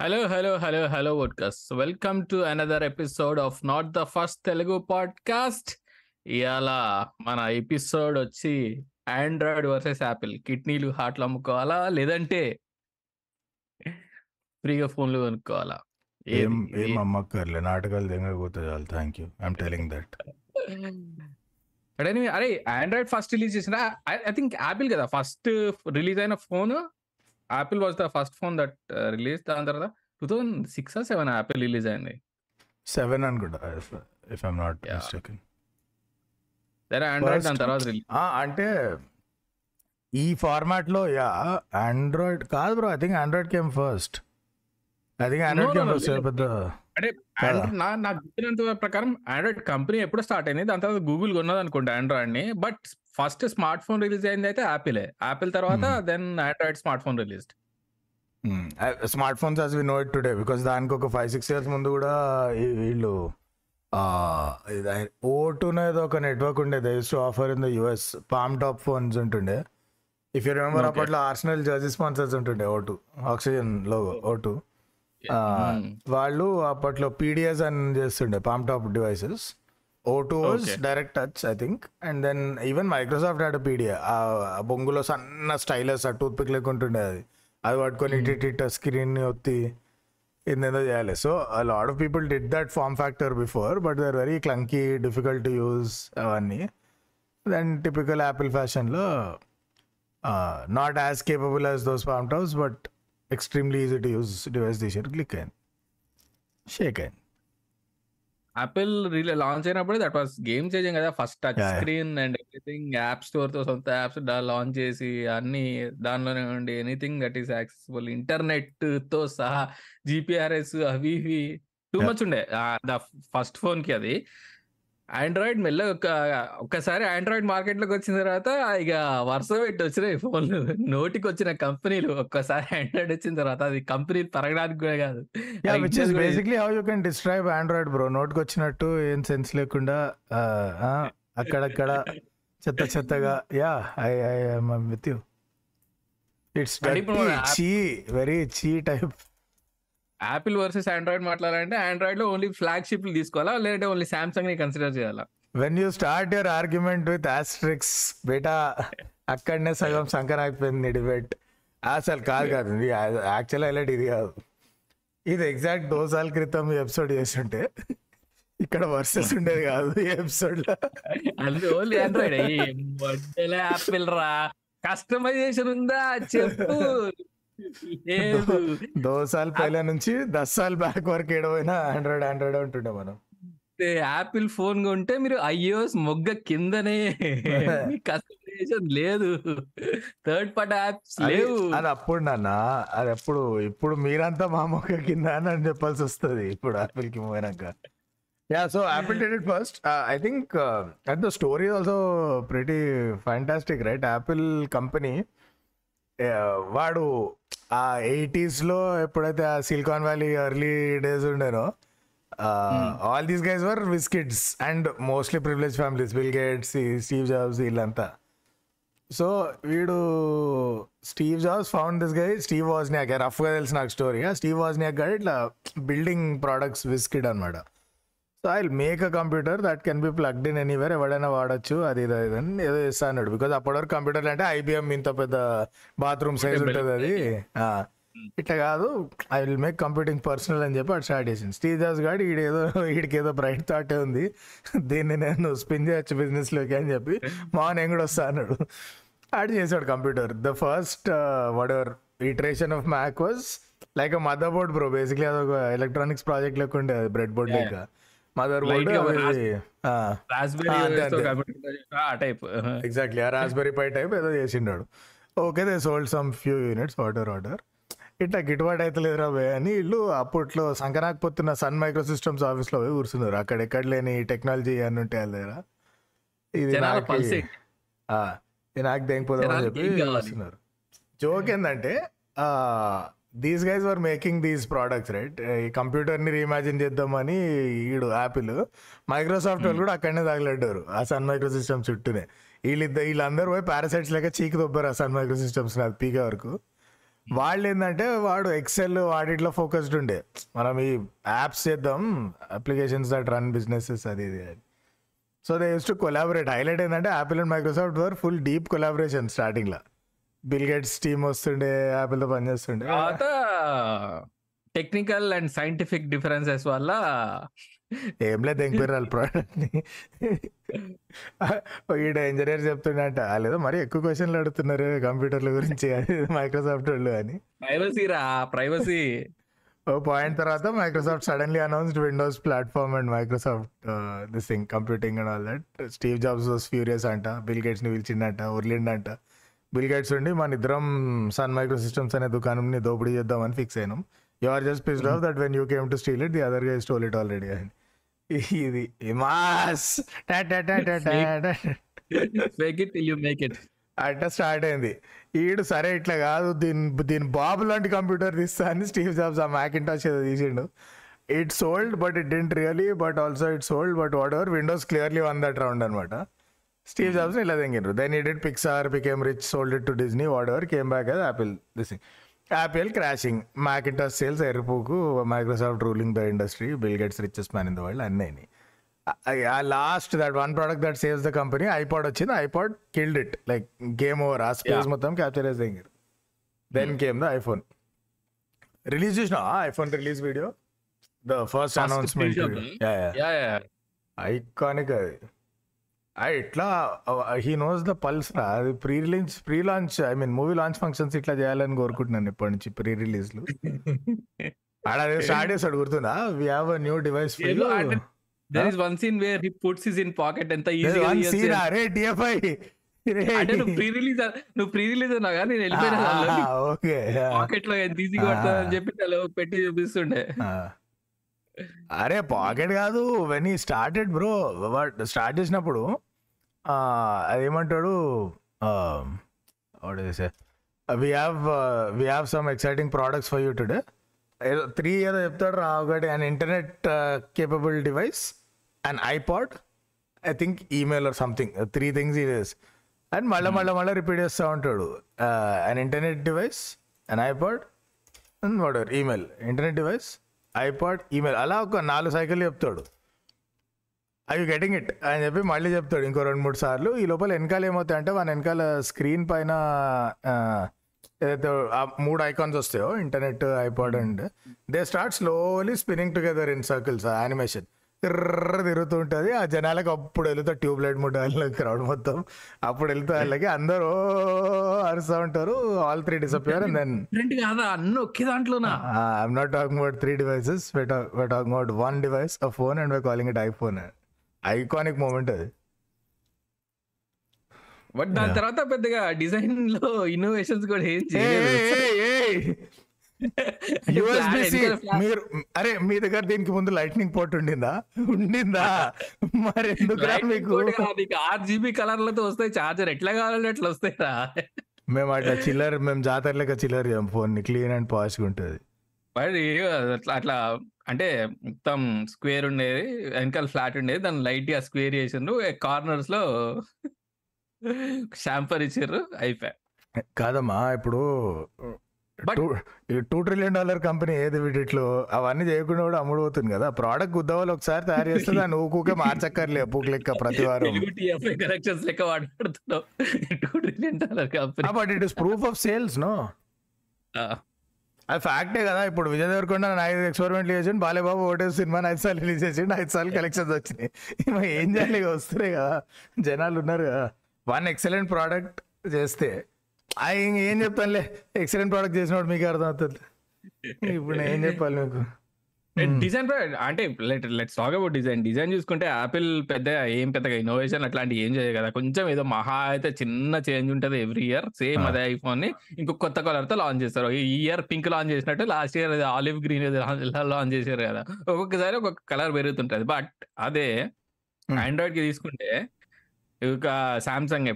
Hello hello hello hello వుడ్కస్ welcome to another episode of not the first Telugu podcast ఇవాళ మన ఎపిసోడ్ వచ్చి Android versus Apple కిడ్నీలు హార్ట్లు అమ్ముకోవాలా లేదంటే ఫ్రీగా ఫోన్లు కొనుక్కోవాలా? ఏం ఏం అమ్మక్కర్లే నాటకాలు తెంగకపోతే చాలు. థ్యాంక్ యూ టెలింగ్ దట్ అరే అరే ఆండ్రాయిడ్ ఫస్ట్ రిలీజ్ చేసిన ఐ థింక్ యాపిల్ కదా ఫస్ట్ రిలీజ్ అయిన phone Apple was the first phone that release దాని తర్వాత two thousand six seven Apple release అయింది. సెవెన్ అనుకుంటా ఇఫ్ ఐఎమ్ నాట్. మిస్టేకెన్ సరే ఆండ్రాయిడ్ దాని తర్వాత రిలీజ్ అంటే ఈ ఫార్మాట్లో యా ఆండ్రాయిడ్ కాదు bro I think Android came first I think Android came first. పెద్ద అంటే నా నాకు గుర్తున్నంత ప్రకారం ఆండ్రాయిడ్ కంపెనీ ఎప్పుడు స్టార్ట్ అయింది. దాని తర్వాత గూగుల్ కొన్నది అనుకుంటా ఆండ్రాయిడ్ని. But first smart phone release అయింది అయితే యాపిలే యాపిల్ తర్వాత. Then Android smart phone release smart phones as we know it today because దానికి ఒక ఫైవ్ సిక్స్ ఇయర్స్ ముందు కూడా వీళ్ళు ఓటున ఏదో ఒక నెట్వర్క్ ఉండేది. To offer in the US palmtop phones ఉంటుండే. If you remember. అప్పట్లో ఆర్సనల్ జర్సీ స్పాన్సర్స్ ఉంటుండే ఓటు ఆక్సిజన్లో ఓటు. వాళ్ళు అప్పట్లో పీడిఎస్ అని చేస్తుండే palmtop devices O two was Okay. Direct touch I think and then even Microsoft had PDA ఆ బొంగులో సన్న స్టైలస్ ఆ టూత్ పిక్ లేకుంటుండే అది. అది పట్టుకొని ఇటు ఇటు ఇటు స్క్రీన్ ఒత్తి ఏందేదో చేయాలి. So lot of people did that form factor before but they are very clunky difficult to use అవన్నీ. దెన్ టిపికల్ యాపిల్ ఫ్యాషన్లో not as capable as those form tops but extremely easy to use device తీసారు click అయింది shake అయింది Apple రిలీ launch అయినప్పుడు that was game changing కదా first touch. Screen and everything app స్టోర్తో సొంత apps launch చేసి అన్ని దానిలోనే ఉండి ఎనీథింగ్ దట్ ఈస్ యాక్సెసిబుల్ ఇంటర్నెట్తో సహా జిపిఆర్ఎస్ అవి ఇవి టూ. మచ్ ఉండే ద ఫస్ట్ ఫోన్కి అది ఆండ్రాయిడ్ మెల్ల ఒక ఒక్కసారి ఆండ్రాయిడ్ మార్కెట్లోకి వచ్చిన తర్వాత ఇక వరుస పెట్టి వచ్చినాయి ఫోన్లు. నోటికి వచ్చిన కంపెనీలు ఒక్కసారి ఆండ్రాయిడ్ వచ్చిన తర్వాత అది కంపెనీలు పెరగడానికి కూడా కాదు. Basically how you can describe Android bro నోట్కి వచ్చినట్టు ఏం సెన్స్ లేకుండా అక్కడక్కడ చెత్త చెత్తగా yeah I I with you it's very చీ టైప్ యాపిల్ వర్సెస్ ఆండ్రాయిడ్ మాట్లాడాలంటే ఆండ్రాయిడ్లో ఓన్లీ ఫ్లాగ్షిప్ తీసుకోవాలా? లేదంటే ఓన్లీ సామ్సంగ్ని కన్సిడర్ చేయాలా? When you start your argument with asterisks బేటా అక్కడనే సగం సంకరాకపోయింది డిబేట్ అసలు కాదు కాదు యాక్చువల్ హైలైట్ ఇది కాదు. ఇది ఎగ్జాక్ట్ దోసాల క్రితం ఈ ఎపిసోడ్ చేస్తుంటే ఇక్కడ వర్సెస్ ఉండేది కాదు ఈ ఎపిసోడ్లో. అది ఓన్లీ ఆండ్రాయిడ్ యాపిల్ రా. కస్టమైజేషన్ ఉందా? చెప్పు. లేదు. దోసాల పైల నుంచి దస్ సాల్ బ్యాక్ వరకు ఏడవైనా ఆండ్రాయిడ్ ఆండ్రాయిడ్ ఉంటుండే మనం. యాపిల్ ఫోన్ కొంటే మీరు ఐఓఎస్ మొగ్గ కిందనే కస్టమైజేషన్ లేదు. థర్డ్ పార్టీ యాప్స్ లేవు. అది అప్పుడు నాన్న అది ఎప్పుడు ఇప్పుడు మీరంతా మా మొక్క కింద అని చెప్పాల్సి వస్తుంది ఇప్పుడు యాపిల్కి పోయినాక yeah so Apple did it first I think at the story also pretty fantastic right Apple company వాడు ఆ ఎయిటీస్లో ఎప్పుడైతే ఆ silicon valley early days ఉండేనో all these guys were whiz kids and mostly privilege families Bill Gates Steve Jobs వీళ్ళంతా. So వీడు Steve Jobs found this guy Steve Wozniak రఫ్గా తెలిసి నాకు స్టోరీ స్టీవ్ వాజ్నియాక్ గారు ఇట్లా బిల్డింగ్ ప్రోడక్ట్స్ విస్కిడ్ అనమాట so I make a computer that can be plugged in anywhere ఎవడైనా వాడచ్చు అది ఇది అని ఏదో చేస్తా అన్నాడు. బికాజ్ అప్పటి వరకు కంప్యూటర్ అంటే ఐబిఎం ఇంత పెద్ద బాత్రూమ్ సైజ్ ఉంటుంది అది. ఇట్లా కాదు I will make computing personal అని చెప్పి అటు స్టార్ట్ చేసింది జాబ్స్ గాడు ఈడేదో వీడికి ఏదో బ్రైట్ థాటే ఉంది. దీన్ని నేను స్పిన్ చేయొచ్చు బిజినెస్లోకి అని చెప్పి మా నేను కూడా వస్తా అన్నాడు. ఆడు చేశాడు computer the first whatever iteration of Mac was like motherboard bro basically అదొక ఎలక్ట్రానిక్స్ ప్రాజెక్ట్ లెక్క ఉండే బ్రెడ్ బోర్డ్. లెక్క. Motherboard type. Exactly Raspberry Pi type ఏదో చేసిండాడు. Okay they sold some few units water ఆర్డర్ ఇట్లా గిట్టుబాటు అయితే లేదురా బే అని వీళ్ళు అప్పట్లో సంకనాకపోతున్న సన్ మైక్రో సిస్టమ్స్ ఆఫీస్లో పోయి కూర్చున్నారు. అక్కడ ఎక్కడ లేని టెక్నాలజీ అని ఉంటే ఇది నాకు పల్సే. ఆ, ఇది నాకు దేనిపోదాం అని జనాలకి చెప్పి జోక్ ఏంటంటే these guys were making these products right ఈ కంప్యూటర్ని రీఇమాజిన్ చేద్దామని ఈడు యాపిల్ మైక్రోసాఫ్ట్ వాళ్ళు కూడా అక్కడనే తగలడ్డారు ఆ సన్ మైక్రో సిస్టమ్ చుట్టూనే. వీళ్ళిద్దరు వీళ్ళందరూ పోయి పారాసైట్స్ లెక్క చీకి దొబ్బారు ఆ సన్ మైక్రో సిస్టమ్స్ అది పీకే వరకు. వాళ్ళు ఏంటంటే వాడు ఎక్సెల్ వాటిట్లో ఫోకస్డ్ ఉండే. మనం ఈ యాప్స్ చేద్దాం అప్లికేషన్స్ దట్ రన్ బిజినెసెస్ అది ఇది అని. So they used to collaborate highlight ఏంటంటే Apple and Microsoft were full deep collaboration స్టార్టింగ్లో బిల్ గేట్స్ టీమ్ వస్తుండే యాపిల్తో పనిచేస్తుండే. తర్వాత టెక్నికల్ అండ్ సైంటిఫిక్ డిఫరెన్సెస్ వల్ల ఏం లేదు ఎంక్వైరీ ప్రోడక్ట్ని ఈడ ఇంజనీర్ చెప్తుండంట లేదో మరి ఎక్కువ క్వశ్చన్లు అడుగుతున్నారు కంప్యూటర్ల గురించి మైక్రోసాఫ్ట్ వాళ్ళు అని. ప్రైవసీ రా ప్రైవసీ ఓ పాయింట్ తర్వాత Microsoft suddenly announced Windows platform and Microsoft this thing computing and all that Steve Jobs was furious అంట బిల్ గేట్స్ని పిలిచిండంట ఉర్లిండంట. బిల్ గేట్స్ ఉండి మన ఇద్దరం సన్ మైక్రో సిస్టమ్స్ అనే దుకాణంని దోపిడీ చేద్దామని ఫిక్స్ అయినాం. You are just pissed off that when you came to steal it the other guy stole it already అని ఇది mass. It you make it అట్లా స్టార్ట్ అయింది. ఈడు సరే ఇట్లా కాదు దీని దీని బాబు లాంటి కంప్యూటర్ తీస్తా అని స్టీవ్ జాబ్స్ ఆ మ్యాకింటాష్ ఏదో తీసిండు. It sold but it didn't really but also it sold but whatever Windows clearly won that round అనమాట స్టీవ్ జాబ్స్ ఇలా తెంగిరు then it Pixar became rich sold it to Disney whatever came back అది Apple this Apple crashing Macintosh sales ఎరుపుకు Microsoft ruling the industry Bill Gates richest man in the world అన్నీ. ఆ last that one product that saves the company iPod వచ్చింది. IPod killed it like game over ఆ space. మొత్తం capture చేసి then came the iPhone release చూసిన iPhone release video the first First announcement iconic అది. ఇట్లా he knows the pulse రా. అది pre release pre launch I mean movie launch functions ఇట్లా చేయాలని కోరుకుంటున్నాను ఇప్పటి నుంచి ప్రీ రిలీజ్లు ఆడ స్టార్ట్ చేస్తాడు గుర్తుందా? We have a new device there is one scene where he puts his in pocket ఎంత ఈజీగా సీన్ అరే డిఎఫ్ఐ అంటే నువ్వు ప్రీ రిలీజ్ నువ్వు ప్రీ రిలీజ్ అన్నా కానీ నేను వెళ్ళిపోయినా ఓకే పాకెట్లో ఎంత ఈజీగా పడుతుంది అని చెప్పి అలా పెట్టి చూపిస్తుండే. అరే పాకెట్ కాదు వెన్ ఈ స్టార్టెడ్ బ్రో స్టార్ట్ చేసినప్పుడు అదేమంటాడు we have we have some exciting products for you today ఏదో త్రీ ఏదో చెప్తాడు రా ఒకటి and internet capable device and iPod I think email or something three things is and మళ్ళీ మళ్ళీ మళ్ళీ రిపీట్ చేస్తూ ఉంటాడు. And internet device and iPod and వాడర్ email internet device iPod email. అలా ఒక నాలుగు సైకిల్ చెప్తాడు. అవి గెటింగ్ ఇట్ అని చెప్పి మళ్ళీ చెప్తాడు ఇంకో రెండు మూడు సార్లు. ఈ లోపల వెనకాల ఏమవుతాయి అంటే మన వెనకాల స్క్రీన్ పైన ఏదైతే ఆ మూడు ఐకాన్స్ వస్తాయో internet iPod and they start slowly spinning together in circles animation ఎర్ర తిరుగుతూ ఉంటుంది. ఆ జనాలకు అప్పుడు వెళ్తా ట్యూబ్ లైట్ ముడ్డ క్రౌడ్ మొత్తం. అప్పుడు వెళ్తే వాళ్ళకి అందరూ అరుస్తూ ఉంటారు. All three disappear and then కాదా? అన్ని ఒకే దాంట్లోనా? I'm not talking about three devices talking about one device a phone and we're calling it iPhone iconic moment అది. బట్ దాని తర్వాత పెద్దగా డిజైన్లో ఇన్నోవేషన్స్ కూడా ఏం చేయలేదు. యూఎస్బిసి మీరు అరే మీ దగ్గర దీనికి ముందు లైట్నింగ్ పోర్ట్ ఉండిందా? ఉండిందా? మరి ఎందుకురా మీకు? ఆర్జీబీ కలర్లతో వస్తాయి చార్జర్ ఎట్లా కావాలంటే అట్లా వస్తాయిరా. మేము అట్లా చిల్లర్ మేము జాతర లెక్క చిల్లర్ చేయం ఫోన్ క్లీన్ అండ్ పాష్గా ఉంటుంది. మరి అట్లా అట్లా అంటే మొత్తం స్క్వేర్ ఉండేది వెనకాల ఫ్లాట్ ఉండేది దాన్ని లైట్గా స్క్వేర్ చేసిండ్రు కార్నర్స్లో షాంపర్ ఇచ్చారు అయిపోయా. కాదమ్మా ఇప్పుడు టూ ట్రిలియన్ డాలర్ కంపెనీ ఏది వీటిలో అవన్నీ చేయకుండా కూడా అమ్ముడు పోతుంది కదా. ప్రోడక్ట్ గుద్దవాళ్ళు ఒకసారి తయారు చేస్తే దాన్ని ఊకూకే మార్చక్కర్లే పూక్ లెక్క ప్రతి వారం తెలుగు టీఎఫ్ఐ కనెక్షన్స్ లెక్క వాడుతున్నావు two trillion dollar company but it is proof of sales no అది ఫ్యాక్టే కదా. ఇప్పుడు విజయ్ దేవరకొండ ఐదు ఎక్స్పెరిమెంట్లు చేసిండు బాలేబాబు ఒకటే సినిమా ఐదు సార్లు రిలీజ్ చేసిండు ఐదు సార్లు కలెక్షన్స్ వచ్చినాయి. ఏం చేయాలి? వస్తున్నాయి కదా. జనాలు ఉన్నారు కదా. వన్ ఎక్సలెంట్ ప్రోడక్ట్ చేస్తే ఏం చెప్తానులే. ఎక్సలెంట్ ప్రోడక్ట్ చేసినప్పుడు మీకు అర్థం అవుతుంది ఇప్పుడు నేను ఏం చెప్పాలి మీకు డిజైన్ అంటే let let's talk about design design చూసుకుంటే యాపిల్ పెద్ద ఏం పెద్దగా ఇన్నోవేషన్ అట్లాంటి ఏం చేయదు కదా. కొంచెం ఏదో మహా అయితే చిన్న చేంజ్ ఉంటది ఎవ్రీ ఇయర్ సేమ్ అదే ఐఫోన్ని ఇంకో కొత్త కలర్తో లాంచ్ చేస్తారు. ఈ ఇయర్ పింక్ లాంచ్ చేసినట్టు last year olive green launch చేశారు కదా. ఒక్కొక్కసారి ఒక్కొక్క కలర్ పెరుగుతుంటది. బట్ అదే. ఆండ్రాయిడ్కి తీసుకుంటే ఇక సామ్సంగ్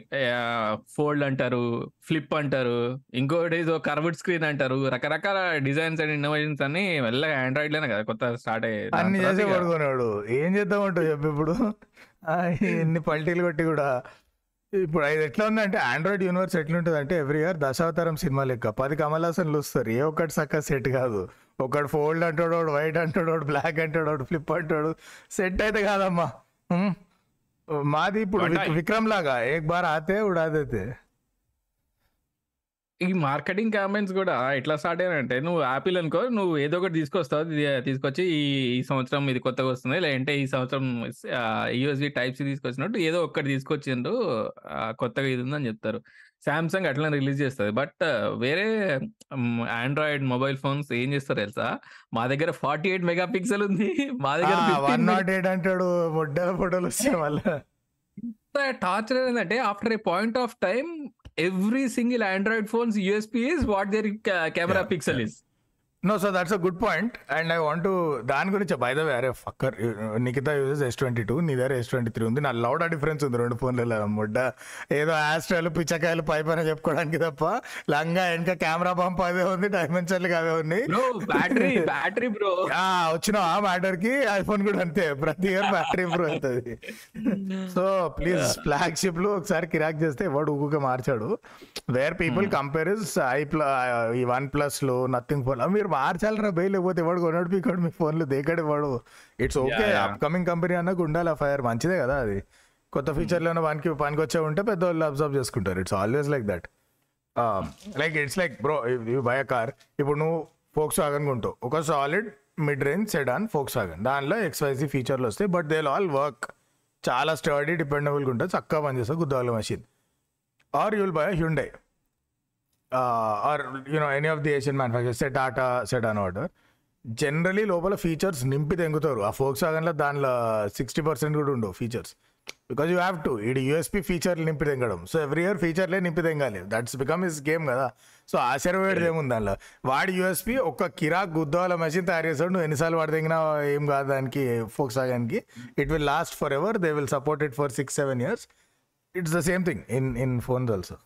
ఫోల్డ్ అంటారు ఫ్లిప్ అంటారు ఇంకోటి ఏదో కర్వ్డ్ స్క్రీన్ అంటారు రకరకాల డిజైన్స్ అండ్ ఇన్నోవేషన్స్ అన్ని మెల్లగా ఆండ్రాయిడ్లోనే కదా కొత్త స్టార్ట్ అన్ని చేసే అయ్యాయి పడుకున్నాడు ఏం చేద్దామంటావు చెప్పు ఇప్పుడు? ఆ, ఎన్ని పల్టీలు కొట్టి కూడా. ఇప్పుడు అది ఎట్లా ఉందంటే ఆండ్రాయిడ్ యూనివర్స్ ఎట్లుంటుంది అంటే ఎవ్రీ ఇయర్ దశావతారం సినిమా లెక్క. పది కమల్ హాసన్లు వస్తారు ఏ ఒక్కటి సక్క సెట్ కాదు. ఒకడు ఫోల్డ్ అంటాడు వైట్ అంటాడు బ్లాక్ అంటాడు ఫ్లిప్ అంటాడు. సెట్ అయితే కాదమ్మా. మాది ఇప్పుడు. విక్రమ్ లాగా ఏక్ బార్ ఆతే ఉడాదైతే. ఈ మార్కెటింగ్ క్యాంపెయిన్స్ కూడా ఎట్లా స్టార్ట్ అయినంటే నువ్వు యాపిల్ అనుకో నువ్వు ఏదో ఒకటి తీసుకొస్తావు తీసుకొచ్చి ఈ సంవత్సరం ఇది కొత్తగా వస్తుంది లేదంటే ఈ సంవత్సరం యూఎస్బి టైప్ సి తీసుకొచ్చినట్టు ఏదో ఒక్కటి తీసుకొచ్చిండ్రు కొత్తగా ఇది ఉందని చెప్తారు. సామ్సంగ్ అట్లా రిలీజ్ చేస్తుంది. బట్ వేరే ఆండ్రాయిడ్ మొబైల్ ఫోన్స్ ఏం చేస్తారు తెలుసా? మా దగ్గర ఫార్టీ ఎయిట్ మెగా పిక్సెల్ ఉంది. మా దగ్గర వన్ నాట్ ఎయిట్ అంటాడు. మొడ్డల ఫోటోలు వస్తాయి మళ్ళీ. టార్చర్ ఏంటంటే after a point of time every single Android phones USP is what their camera pixel is no so that's a good point and I want దాని గురించి బై ద వే అరే fucker Nikhita uses S twenty two నీ దగ్గర S twenty three ఉంది. నా loud difference ఉంది రెండు ఫోన్లలో ముడ్డ. ఏదో ఆస్ట్రాలు పిచ్చకాయలు పై పైన చెప్పుకోవడానికి తప్ప లంగా వెనక కెమెరా పంప్ అదే ఉంది డైమెన్షన్లు అవే ఉంది బ్రో బ్యాటరీ బ్యాటరీ బ్రో వచ్చిన ఆ మ్యాటర్కి ఐఫోన్ కూడా అంతే ప్రతి ఇయర్ బ్యాటరీ ఇంప్రూవ్ అవుతుంది. సో ప్లీజ్ ఫ్లాగ్షిప్లో ఒకసారి కిరాక్ చేస్తే ఎవడు ఊకే మార్చాడు. Where people compare is I ప్ల ఈ వన్ ప్లస్లో నథింగ్ ఫోన్ మీరు మార్చాలరా బే లేకపోతే ఎవడు కొనడు పీకాడు మీ ఫోన్లు దేకడు వాడు? It's okay. అప్కమింగ్ కంపెనీ అన్నకు ఉండాలి ఆ ఫైర్ మంచిదే కదా అది. కొత్త ఫీచర్లు పనికి పనికి వచ్చే ఉంటే పెద్దవాళ్ళు అబ్జర్వ్ చేసుకుంటారు. It's always like that like it's like bro you buy car ఇప్పుడు నువ్వు ఫోక్స్ వాగన్ కొంటావు. ఒక solid mid range sedan Volkswagen దానిలో ఎక్స్వైజీ ఫీచర్లు వస్తాయి బట్ దే ఆల్ వర్క్ చాలా స్టడీ డిపెండబుల్గా ఉంటుంది చక్కగా పనిచేస్తుంది గుద్దాల machine or you'll buy Hyundai or you know any of the Asian manufacturers Tata sedan order generally లోపల ఫీచర్స్ నింపి తెంగుతారు. ఆ ఫోక్స్ వాగన్లో దానిలో సిక్స్టీ పర్సెంట్ కూడా ఉండవు features because you have to ఇది యూఎస్పీ ఫీచర్లు నింపి తెంగడం. సో ఎవ్రీ ఇయర్ ఫీచర్లే నింపి తెంగాలి. దట్స్ బికమ్ ఇస్ గేమ్ కదా. సో ఆశ్చర్యపోయేది ఏముంది దానిలో? వాడి యూఎస్పీ ఒక్క కిరాక్ గుద్దవాల మెషిన్ తయారు చేస్తాడు నువ్వు ఎన్నిసార్లు వాడి తెంగినా ఏం కాదు దానికి ఫోక్స్ వాగన్కి. It will last forever they will support it for six seven years it's the same thing in in phones also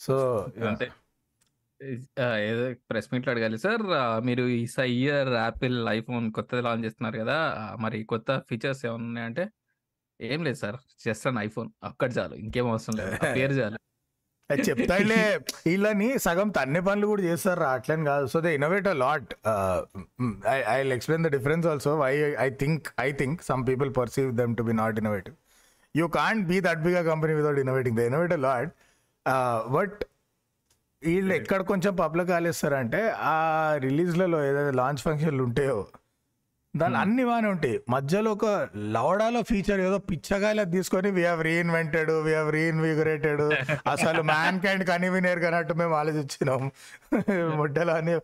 so ఏదో ప్రెస్ మీట్లో అడగాలి. సార్ మీరు ఈ ఇయర్ యాపిల్ ఐఫోన్ కొత్తది లాంచ్ చేస్తున్నారు కదా మరి కొత్త ఫీచర్స్ ఏమైనా ఉన్నాయంటే? ఏం లేదు సార్ చేస్తాను ఐఫోన్. అక్కడ చాలు ఇంకేం అవసరం లేదు. పేరు చాలు. అది చెప్తాడులే. వీళ్ళని సగం తన్నే పనులు కూడా చేస్తారు రా, అట్లని కాదు. So they innovate a lot. I I explain the difference also I I think I think some people perceive them to be not innovative. You can't be that big company without innovating. The innovate a lot. But వీళ్ళు ఎక్కడ కొంచెం public ఆలేస్తారంటే ఆ రిలీజ్లలో ఏదైతే launch ఫంక్షన్లు ఉంటాయో దాని అన్ని బాగానే ఉంటాయి. మధ్యలో ఒక లవడాలో ఫీచర్ ఏదో పిచ్చగాయలా తీసుకొని we have reinvented we have reinvigorated అసలు మ్యాన్ కైండ్ కనివినేర్ కన్నట్టు మేము ఆలోచించినాం. ముడ్డలో అని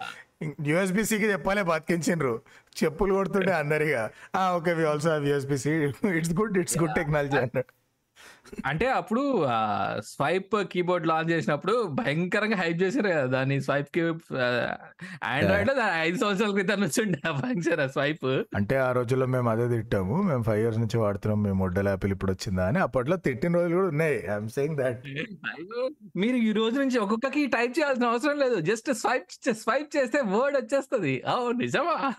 యూఎస్బిసికి చెప్పాలి బతికించిండ్రు. చెప్పులు కొడుతుంటే అందరిగా. Okay we also have USB C it's good it's good technology అన్నాడు. అంటే అప్పుడు స్వైప్ కీబోర్డ్ లాంచ్ చేసినప్పుడు భయంకరంగా హైప్ చేశారు కదా. దాన్ని స్వైప్కి ఆండ్రాయిడ్లో దాని ఐదు సంవత్సరాల క్రితం నుంచి ఉండే ఫంక్షన్ స్వైప్. అంటే ఆ రోజుల్లో మేము అదే తిట్టాము. మేము ఫైవ్ ఇయర్స్ నుంచి వాడుతున్నాం. మేము మొడ్డల యాపిల్ ఇప్పుడు వచ్చిందా అని. అప్పట్లో తిట్టిన రోజులు కూడా ఉన్నాయి. ఐఎమ్ సేయింగ్ దట్ మీరు ఈ రోజు నుంచి ఒక్కొక్కకి టైప్ చేయాల్సిన అవసరం లేదు. జస్ట్ స్వైప్ స్వైప్ చేస్తే వర్డ్ వచ్చేస్తుంది. ఓ నిజమా?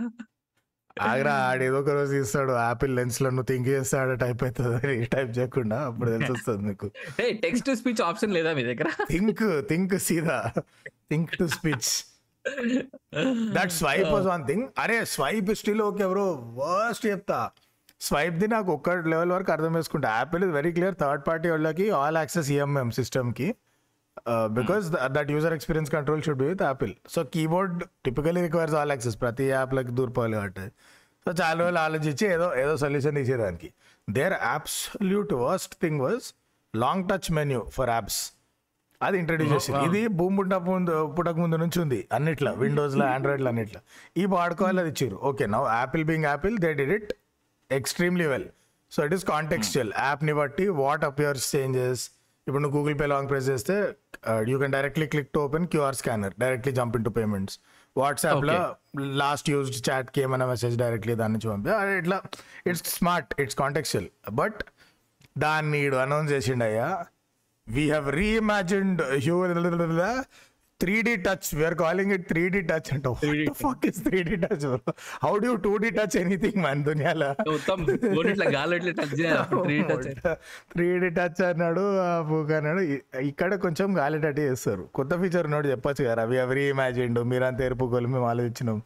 ఆగ్రా ఆడు ఏదో ఒక రోజు ఇస్తాడు యాపిల్ లెన్స్లో నువ్వు థింక్ చేస్తే ఆడ టైప్ అవుతుంది టైప్ చేయకుండా అప్పుడు తెలిసి వస్తుంది మీకు టెక్స్ట్ టు స్పీచ్ ఆప్షన్ లేదా మీ దగ్గర? థింక్ థింక్ సీదా think to speech that swipe was one thing అరే swipe still okay bro worst చెప్తా. స్వైప్ ది నాకు ఒక్క లెవెల్ వరకు అర్థం చేసుకుంటా. Apple is very clear third party వాళ్ళకి ఆల్ యాక్సెస్ ఈఎంఎం సిస్టమ్కి. Because that user experience control should be with Apple so keyboard typically requires all access ప్రతి యాప్లకి దూరిపోవాలి కాబట్టి. సో చాలా రోజులు ఆలోచించి ఏదో ఏదో సొల్యూషన్ తీసేదానికి. There absolute worst thing was long touch menu for apps అది ఇంట్రడ్యూస్ చేసింది. ఇది భూమి పుట్టక ముందు పుట్టక ముందు నుంచి ఉంది. అన్నిట్లో విండోస్లో ఆండ్రాయిడ్లో అన్నిట్లో. ఈ వాడుకోవాలి అది ఇచ్చారు. Okay now Apple being Apple they did it extremely well so it is contextual యాప్ని బట్టి వాట్ అపియర్స్ చేంజెస్ ఇప్పుడు నువ్వు గూగుల్ పే లాంగ్ ప్రెస్ చేస్తే you can directly click to open QR scanner directly jump in to payments వాట్సాప్లో last used చాట్కి ఏమైనా message directly దాని నుంచి పంపి ఇట్లా it's smart it's contextual but దాన్ని అనౌన్స్ చేసిండు అయ్యా we have reimagined hue three D touch we are calling it three D touch అంటే. 3D fuck is three D touch how do two D touch anything మన దునియాలో? Three D touch అన్నాడు అన్నాడు. ఇక్కడ కొంచెం గాలి టచ్ చేస్తారు. కొత్త ఫీచర్ నోటి చెప్పొచ్చు కదా అవి ఎవరి ఇమాజిన్ మీరంతా ఎరుపుకోలు మేము ఆలోచించినాం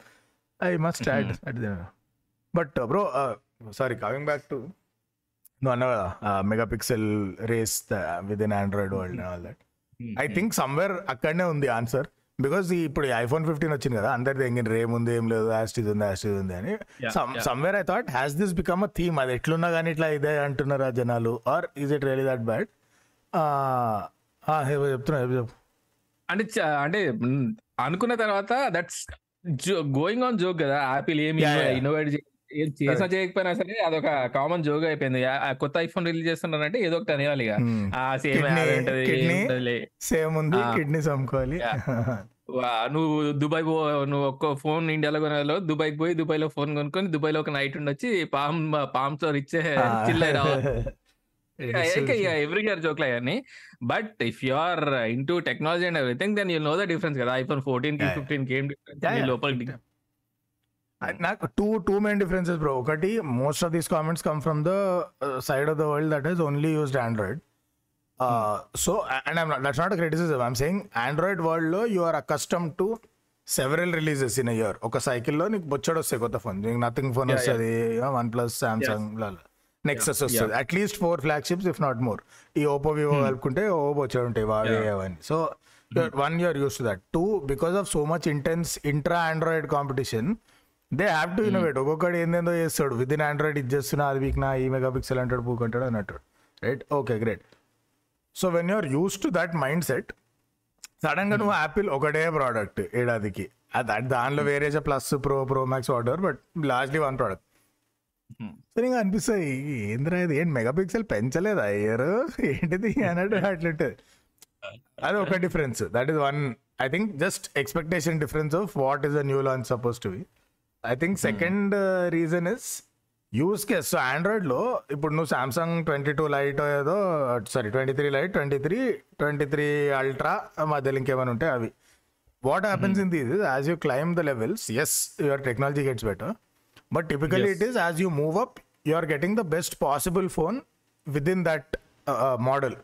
I must add but bro sorry coming back to నువ్వు అన్నావు కదా megapixel race within Android world all that I think somewhere అక్కడనే ఉంది ఆన్సర్ బికాస్ ఇప్పుడు ఐఫోన్ ఫిఫ్టీన్ వచ్చింది కదా అందరిది ఎంగిన రేమ్ ఉంది ఏం లేదు యాస్టిజ్ ఉంది యాస్టిజ్ ఉంది అని. Somewhere I thought has this become a theme అది ఎట్లున్నా కానీ ఇట్లా ఇదే అంటున్నారు జనాలు. Or is it really that bad చెప్తున్నా చెప్పు, అంటే అంటే అనుకున్న తర్వాత దట్స్ గోయింగ్ ఆన్ జోక్ కదా. యాపిల్ ఏమి. ఇన్నోవేట్ చేయకపోయినా సరే అదొక కామన్ జోక్ అయిపోయింది. కొత్త ఐఫోన్ రిలీజ్ చేస్తున్నారంటే ఏదో ఒకటి అనేవాలి ఇక. ఆ సేమ్ ఉంటది. సేమ్ ఉంది. కిడ్నీస్ అమ్ముకోవాలి వా, నువ్వు దుబాయ్ పో నువ్వు ఒక్క ఫోన్ ఇండియాలో కొనాలో దుబాయ్ పోయి దుబాయ్లో ఫోన్ కొనుక్కొని దుబాయ్లో ఒక నైట్ ఉండొచ్చి పామ్ పామ్తో ఇచ్చే చిల్లై రావాలి ఎవ్రీ ఇయర్ జోక్ అవన్నీ but if you are into technology and everything then you know the difference కదా. ఐఫోన్ ఫోర్టీన్కి. ఫిఫ్టీన్కి ఏం Yeah, డిఫరెన్స్ yeah. లోపలికి నాకు two two main differences bro ఒకటి most of these comments come from the side of the world that is only used Android so and I'm that's not criticism I'm saying Android వరల్డ్లో you are accustomed to several releases in year ఒక సైకిల్లో నీకు బొచ్చడు వస్తాయి కొత్త phone నీకు nothing phone. వస్తుంది one plus Samsung Nexus వస్తుంది. At least four flagships if not more ఈ ఓపో వివో కలుపుకుంటే ఓ బొచ్చడు ఉంటాయి వావే అవన్నీ. So one year use to that too because of so much intense intra Android competition they have to innovate ఒక్కొక్కటి ఏందేందో చేస్తాడు. విత్ ఇన్ ఆండ్రాయిడ్ ఇది చేస్తున్నా అది వీక్ నా ఈ మెగా పిక్సెల్ అంటాడు పూకుంటాడు అన్నట్టు right okay great so when you're use to that mindset సడన్గా నువ్వు యాపిల్ ఒకటే ప్రోడక్ట్ ఏడాదికి. అది అది దానిలో వేరే plus pro pro max order but lastly one product సరే ఇంకా అనిపిస్తుంది ఏంద్రా ఇది? ఏంటి మెగా పిక్సెల్ పెంచలేదా? ఇయర్ ఏంటిది? అన్నట్టు అట్లుంటుంది. అది ఒక difference that is one I think just expectation difference of what is a new launch suppose to be I think second reason is use case so ఆండ్రాయిడ్లో ఇప్పుడు నువ్వు సామ్సంగ్ ట్వంటీ టూ లైట్ ఏదో sorry twenty three lite twenty three twenty three ultra మధ్యలో ఇంకేమైనా ఉంటే అవి what happens in these as you climb the levels as your technology gets better but typically it is as you move up you are getting the best possible phone within that model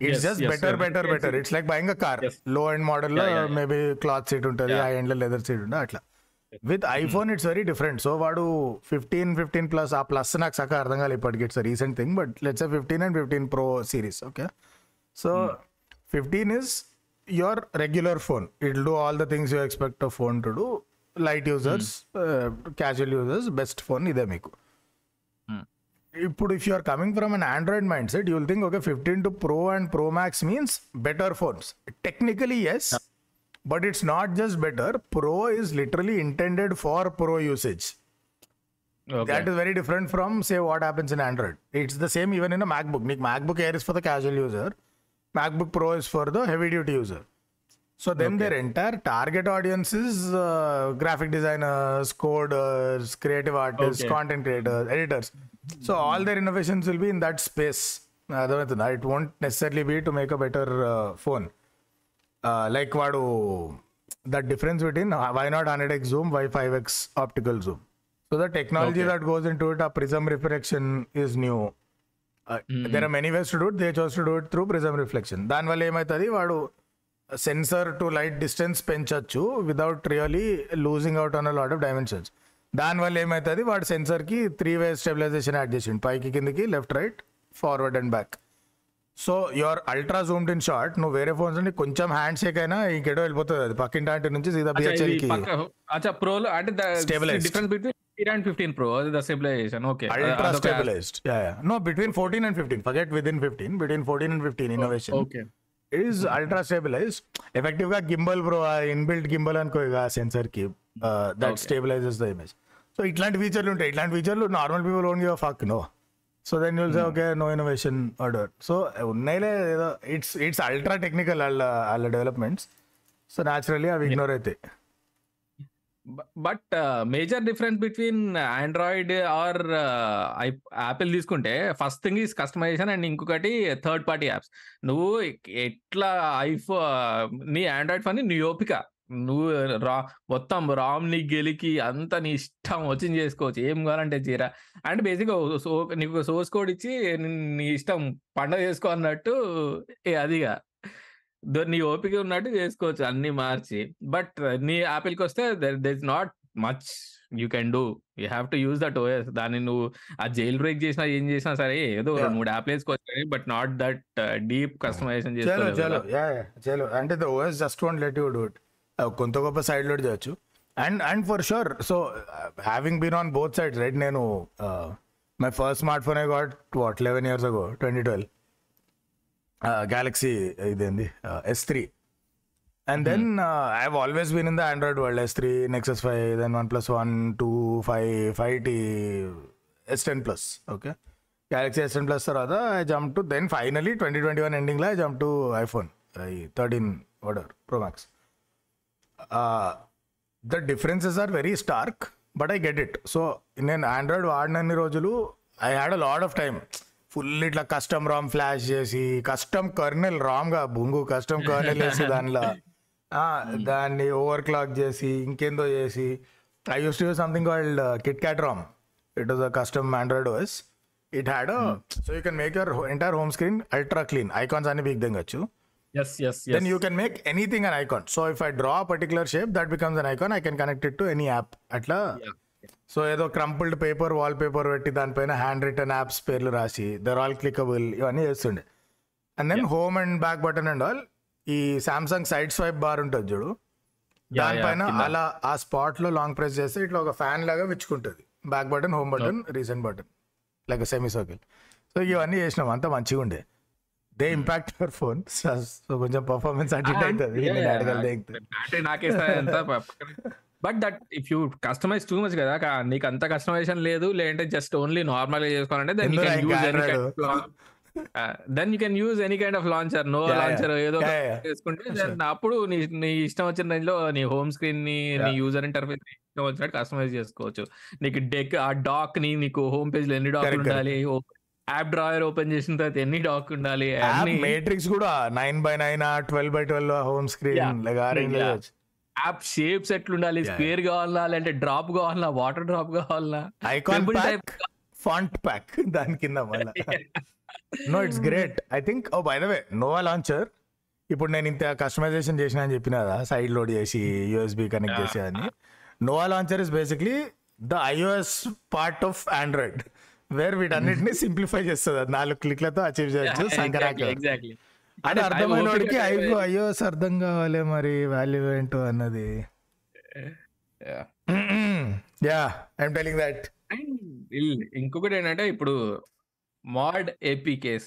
it's just better. Better better. It's like buying a car. Low end మోడల్లో Yeah, yeah, yeah. Maybe cloth seat ఉంటుంది. High ఎండ్లో leather seat ఉంటుంది అట్లా with iPhone it's very different. So వాడు fifteen fifteen plus ఆ plus నాకు సక్క అర్థం కాలేదు ఇప్పటికి. It's recent thing but let's fifteen and fifteen pro series okay so fifteen is your regular phone it do all the things you expect phone to do light users casual users best phone ఇదే మీకు. ఇప్పుడు if you are coming from an Android mindset you will think okay fifteen to pro and pro max means better phones technically as But it's not just better. Pro is literally intended for pro usage. Okay. That is very different from say what happens in Android. It's the same even in a MacBook. Like MacBook Air is for the casual user. MacBook Pro is for the heavy duty user. So then okay. their entire target audience is uh, graphic designers, coders, creative artists, okay. content creators, editors. So all their innovations will be in that space. Uh, Otherwise, It won't necessarily be to make a better uh, phone. Like వాడు the difference between why not hundred X zoom why five X optical zoom so the technology that goes into it a prism reflection is new there are many ways to do it they chose to do it through prism reflection దానివల్ల ఏమవుతుంది వాడు sensor to light distance పెంచవచ్చు without really losing out on lot of dimensions దానివల్ల ఏమవుతుంది వాడు సెన్సర్కి three way stabilization add చేసిండు. పైకి కిందకి left right forward and back so your ultra zoomed in short నువ్వు వేరే ఫోన్స్ నుండి కొంచెం హ్యాండ్ షేక్ అయినా ఇంకెడో వెళ్ళిపోతుంది. అది పక్కింటి ఆంటీ నుంచి సీదా బిహెచ్ఎల్కి అచ్చా ప్రో లో అంటే. Difference between and fifteen pro అది the stabilization okay ultra stabilized yeah yeah no between fourteen and fifteen forget within fifteen between fourteen and fifteen innovation okay is ultra stabilize ఎఫెక్టివ్గా gimbal bro inbuilt gimbal అనుకో ఇక సెన్సర్కి that stabilizes the image so ఇట్లాంటి ఫీచర్లు ఉంటాయి. ఇట్లాంటి ఫీచర్లు normal people won't give fuck no so then you'll say okay no innovation order so ఉన్నాయిలే ఏదో it's it's ultra technical వాళ్ళ వాళ్ళ డెవలప్మెంట్స్ సో న్యాచురల్లీ అవి ఇగ్నోర్ అవుతాయి but major difference between Android or Apple తీసుకుంటే first thing is customization and ఇంకొకటి third party apps నువ్వు ఎట్లా ఐఫో నీ ఆండ్రాయిడ్ ఫోన్ నీ ఓపిక నువ్వు రా మొత్తం రామ్ని గెలికి అంత నీ ఇష్టం వచ్చింది చేసుకోవచ్చు. ఏం కావాలంటే చీర అండ్ బేసిక్గా సో నీకు సోర్స్ కోడ్ ఇచ్చి నీ- ఇష్టం పండగ చేసుకో అన్నట్టు ఏ అదిగా నీ ఓపిక ఉన్నట్టు చేసుకోవచ్చు అన్ని మార్చి. బట్ నీ యాపిల్కి వస్తే there is not much you can do. You have to use that OS. దాన్ని నువ్వు ఆ జైల్ బ్రేక్ చేసినా ఏం చేసినా సరే ఏదో. మూడు యాప్లు వేసుకోవచ్చు but not that deep customization చలో అంటే the OS just one let you do it. కొంత గొప్ప సైడ్ లోడ్ చేయొచ్చు and and for sure so having been on both sides right నేను my first smartphone I got what eleven years ago twenty twelve Galaxy ఇదేంది S three and then I have always been in the Android world S three Nexus five then OnePlus one two five five T S ten plus okay Galaxy S ten plus తర్వాత I jump to then finally twenty twenty one ఎండింగ్లో I jump to iPhone I thirteen వడర్ pro max the differences are very stark but I get it so నేను Android వాడినన్ని రోజులు I had a lot of time full ఇట్లా custom ROM flash చేసి custom kernel రామ్గా బుంగు custom kernel వేసి దానిలో. దాన్ని ఓవర్ క్లాక్ చేసి ఇంకేందో చేసి. I use to something called KitKat ROM it was a custom Android OS it had so you can make your entire home screen ultra clean icons అన్ని big దింగచ్చు yes yes then you can make anything an icon. So if I draw a particular shape, that becomes an icon. I can connect it to any app. అట్లా so ఏదో crumpled paper wallpaper పెట్టి దానిపైన hand written apps పేర్లు రాసి there all clickable ఇవన్నీ చేస్తుండే. And then home and back button and all ఈ Samsung side swipe bar ఉంటుంది చూడు. దానిపైన. అలా ఆ స్పాట్లో లాంగ్ ప్రెస్ చేస్తే ఇట్లా ఒక ఫ్యాన్ లాగా విచ్చుకుంటుంది. Back button home button recent button like semicircle so ఇవన్నీ చేసినాం. అంతా మంచిగా ఉండే they impact your phone. So కొంచెం పర్ఫార్మెన్స్ అటు ఇటు అవుతుంది. But that if you customize too much కదా నీకు అంత కస్టమైజేషన్ లేదు లేదంటే జస్ట్ ఓన్లీ నార్మల్గా చేసుకోవాలంటే then you can use any? Then you can use any kind of launcher no. Launcher ఏదో. చేసుకుంటే then అప్పుడు నీ నీ ఇష్టం వచ్చిన range లో నీ హోమ్ స్క్రీన్ని నీ యూజర్ ఇంటర్ఫేస్ ఇష్టం వచ్చినట్టు కస్టమైజ్ చేసుకోవచ్చు. నీకు డెక్ ఆ డాక్ని నీకు హోమ్ పేజ్లో ఎన్ని డాక్ ఉండాలి యాప్ డ్రాయర్ ఓపెన్ చేసిన తర్వాత ఎన్ని డాక్ ఉండాలి మేట్రిక్స్ కూడా nine by nine twelve by twelve home. Screen. App shapes ఎట్లుండాలి square కావాలా లేదంటే డ్రాప్ కావాలా వాటర్ డ్రాప్ కావాలా ఐకాన్. ఫాంట్ ప్యాక్ దాని కింద no it's great I think oh by the way Nova launcher ఇప్పుడు నేను ఇంత కస్టమైజేషన్ చేసిన అని చెప్పిన కదా సైడ్ లోడ్ చేసి యూఎస్బి కనెక్ట్ చేసి అని Nova launcher is basically the iOS part of Android where వీటన్నిటిని సింప్లిఫై చేస్తుంది. అది నాలుగు క్లిక్లతో అచీవ్ చేయొచ్చు సంకరాక ఎగ్జాక్ట్లీ అది అర్థమైన వాడికి ఐఓ ఐఓఎస్ అర్థం కావాలి మరి వాల్యూ ఏంటో అన్నది. యా ఐఎమ్ టెలింగ్ దట్ ఇంకొకటి ఏంటంటే ఇప్పుడు mod APKs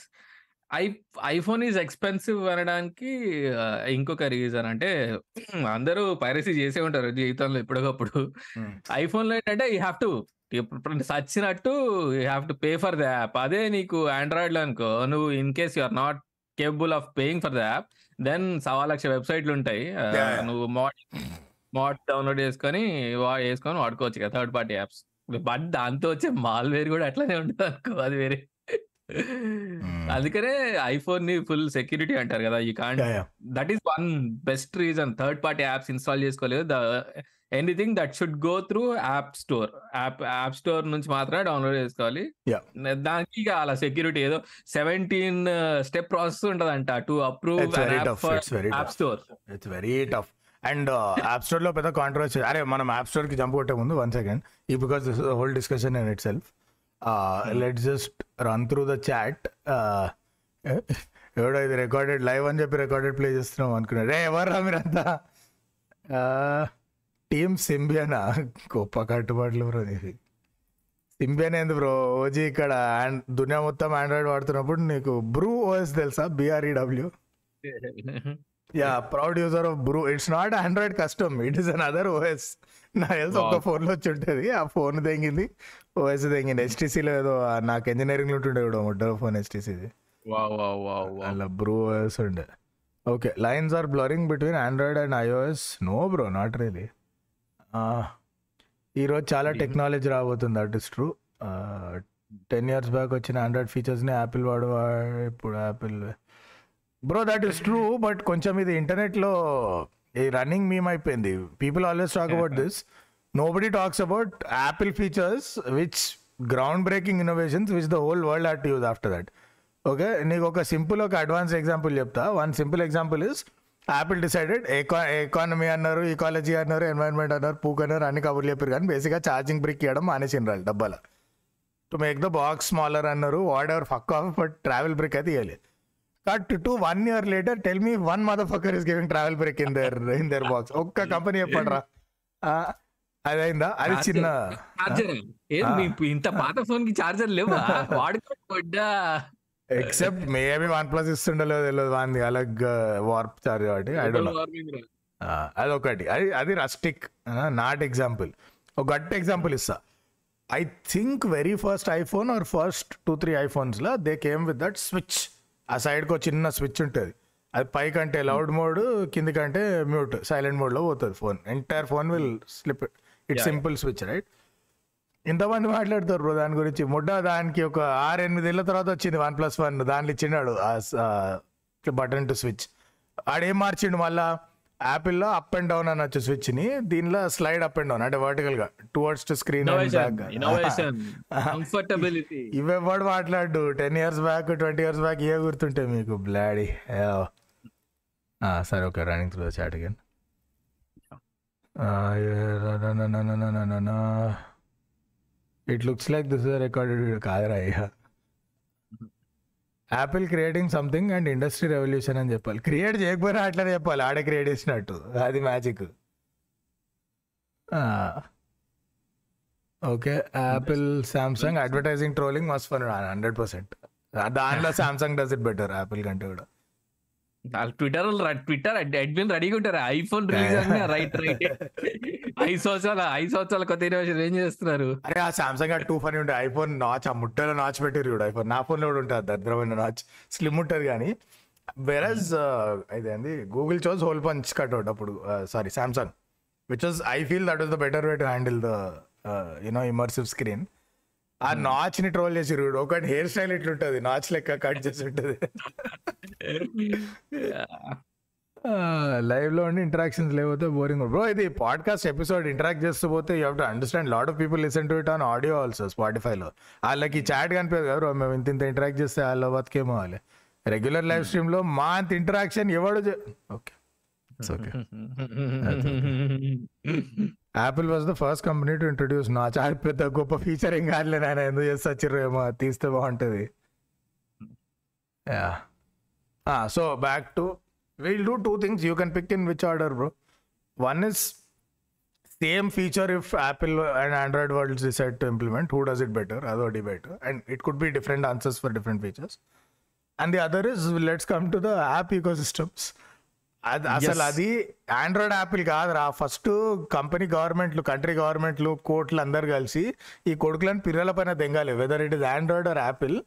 I iPhone is expensive అనడానికి ఆ, ఇంకొక రీజన్ అంటే అందరూ పైరసీ చేసే ఉంటారు జీవితంలో ఎప్పటికప్పుడు. ఐఫోన్లో ఏంటంటే you have to సచ్చినట్టు you have to pay for the app అదే నీకు ఆండ్రాయిడ్లో అనుకో నువ్వు in case you are not capable of paying for the app then సవా లక్ష వెబ్సైట్లు ఉంటాయి. నువ్వు మాడ్ మాడ్ డౌన్లోడ్ చేసుకొని వేసుకొని వాడుకోవచ్చు కదా థర్డ్ పార్టీ యాప్స్ బట్ దాంతో వచ్చే మాల్వేర్ కూడా అట్లనే ఉంటుంది అనుకో అది వేరే. అందుకనే ఐఫోన్ని ఫుల్ సెక్యూరిటీ అంటారు కదా ఈ can't that is one best reason third party apps install చేసుకోలేదు. Anything that should go through app store. App app store నుంచి మాత్రమే డౌన్లోడ్ చేసుకోవాలి. దానికి అలా సెక్యూరిటీ ఏదో సెవెంటీన్ స్టెప్ ప్రాసెస్ ఉంటదంట to approve app. Store it's very tough and app స్టోర్లో పెద్ద కాంట్రవర్సీ అరే మనం యాప్ స్టోర్కి జంప్ కొట్టే ముందు వన్ సెకండ్ ఈ because whole discussion in itself let just run through the chat ఎవడో ఇది రికార్డెడ్ లైవ్ అని చెప్పి రికార్డెడ్ ప్లే చేస్తున్నాం అనుకున్నాడు. రే ఎవర్రా మీరంతా? టీమ్ సింబియానా గొప్ప కట్టుబాట్లు బ్రో ఇది సింబియాన్ ఏంది బ్రో ఓజీ ఇక్కడ and దునియా మొత్తం ఆండ్రాయిడ్ వాడుతున్నప్పుడు నీకు బ్రూ ఓఎస్ తెలుసా? BREW yeah proud user of Brew it's not Android custom it is an other OS నా తెలుసు ఒక Wow. ఫోన్లో వచ్చి ఉంటుంది. ఆ ఫోన్ తెంగింది. ఓఎస్ తెంగింది. HTC లో ఏదో నాకు ఇంజనీరింగ్లో ఉంటుండే కూడా మొట్ట ఫోన్ హెచ్టీసీది వావ్ వావ్ వావ్ వావ్ అలా బ్రూ ఓఎస్ ఉండే. Okay lines are blurring between Android and iOS no bro not really ఈరోజు చాలా టెక్నాలజీ రాబోతుంది that is true ten years back వచ్చిన ఆండ్రాయిడ్ ఫీచర్స్ని యాపిల్ వాడు వాడు ఇప్పుడు Apple bro that is true but కొంచెం ఇది ఇంటర్నెట్లో ఈ రన్నింగ్ మీమ్ అయిపోయింది. People always talk about this nobody talks about Apple features which ground breaking innovations which the whole world had use after that okay నీకు ఒక simple ఒక advance example చెప్తా. One simple example is Apple decided eco economy అన్నారు ecology అన్నారు environment అన్నారు పూక్ అన్నారు అన్ని కబుర్లు చెప్పారు కానీ బేసిక్గా ఛార్జింగ్ బ్రిక్ ఇవ్వడం మానేసిన వాళ్ళు డబ్బాల. To make the box smaller అన్నారు whatever fuck off but travel break అయితే ఇవ్వాలి cut to one year later tell me one mother fucker is giving travel break in their in their box ఒక్క company చెప్పండి అదైందా? అది చిన్న ఇంత పాత ఫోన్కి చార్జర్ లేవా? ఎక్సెప్ట్ మేబీ వన్ ప్లస్ ఇస్తుండలేదు తెలియదు వాంది అలగ్ వార్ప్ చార్జ్ కాబట్టి ఐ డోంట్ అదొకటి. అది అది రస్టిక్ నాట్ ఎగ్జాంపుల్ ఒక గట్ ఎగ్జాంపుల్ ఇస్తా. I think very first iPhone or first two three ఐఫోన్స్లో they came with that switch ఆ సైడ్కి ఒక చిన్న స్విచ్ ఉంటుంది. అది పైకంటే లౌడ్ మోడ్ కిందికంటే మ్యూట్ సైలెంట్ మోడ్లో పోతుంది phone entire phone will slip it. Simple switch right ఇంతమంది మాట్లాడతారు బ్రో దాని గురించి? ముడ్డ దానికి ఒక ఆరు ఎనిమిది ఏళ్ళ తర్వాత వచ్చింది వన్ ప్లస్ వన్. దాంట్లో ఇచ్చినాడు బటన్ టు స్విచ్. ఆడేం మార్చిండు మళ్ళా? యాపిల్లో అప్ అండ్ డౌన్ అనొచ్చు స్విచ్ని. దీనిలో స్లైడ్ అప్ అండ్ డౌన్ అంటే వర్టికల్గా. టువర్డ్స్ టు స్క్రీన్ ఇవ్వబడి మాట్లాడు ten years back twenty years back ఏ గుర్తుంటే మీకు? బ్లాడీ సరే okay running through chat again it looks like this is recorded కాదురా అయ్యా Apple creating something and industry revolution అని చెప్పాలి. క్రియేట్ చేయకపోయినా అట్లనే చెప్పాలి. ఆడే క్రియేట్ చేసినట్టు. అది magic okay Apple Samsung advertising trolling must fun hundred percent దాంట్లో Samsung does it better Apple కంటే కూడా. ట్విట్టర్ ట్విట్టర్ అడ్మిన్ రెడీగా ఉంటారు. ఐఫోన్ రిలీజ్ రైట్ రైట్ ఐదు సంవత్సరాల ఐదు సంవత్సరాల కొత్త ఇన్నోవేషన్ ఏం చేస్తున్నారు? అరే ఆ సామ్సంగ్ ఆ టూ ఫనీ ఉంటాయి ఐఫోన్ నాచ్ ఆ ముట్టలో నాచ్ పెట్టారు చూడు. ఐఫోన్ నా ఫోన్లో కూడా ఉంటుంది. దరిద్రమైన నాచ్ స్లిమ్ ఉంటుంది కానీ. వెరస్ ఇదేంది? Google chose hole punch cutout అప్పుడు sorry Samsung which was I feel that was the better way to handle the you know immersive screen ఆ నాచ్ని ట్రోల్ చేసి చూడు ఒకటి హెయిర్ స్టైల్ ఇట్లుంటది. నాచ్ లెక్క కట్ చేసి ఉంటుంది. లైవ్లో ఉండి ఇంటరాక్షన్స్ లేకపోతే బోరింగ్ బ్రో ఇది పాడ్కాస్ట్ ఎపిసోడ్ ఇంటరాక్ట్ చేస్తూ పోతే you have to understand lot of people listen to it on audio also స్పాటిఫైలో వాళ్ళకి చాట్ కనిపించదు కదా మేము ఇంత ఇంత ఇంటరాక్ట్ చేస్తే వాళ్ళ బతికేమో వాళ్ళే. రెగ్యులర్ లైవ్ స్ట్రీమ్లో మా అంత ఇంటరాక్షన్ ఎవడు okay okay Apple was the first company to introduce నా చాలా పెద్ద గొప్ప ఫీచర్ ఏం కాదులే నాయన ఎందుకు చేస్తే వచ్చిర్రేమో తీస్తే బాగుంటుంది so back to will do two things you can pick in which order bro one is same feature if Apple and Android world decide to implement who does it better అదో debate and it could be different answers for different features and the other is let's come to the app ecosystems అది అసలు. అది Android Apple కాదురా. First company గవర్నమెంట్లు country గవర్నమెంట్లు కోర్టులు అందరు కలిసి ఈ కొడుకులను పిల్లల పైన దెంగాలి. Whether it is Android or Apple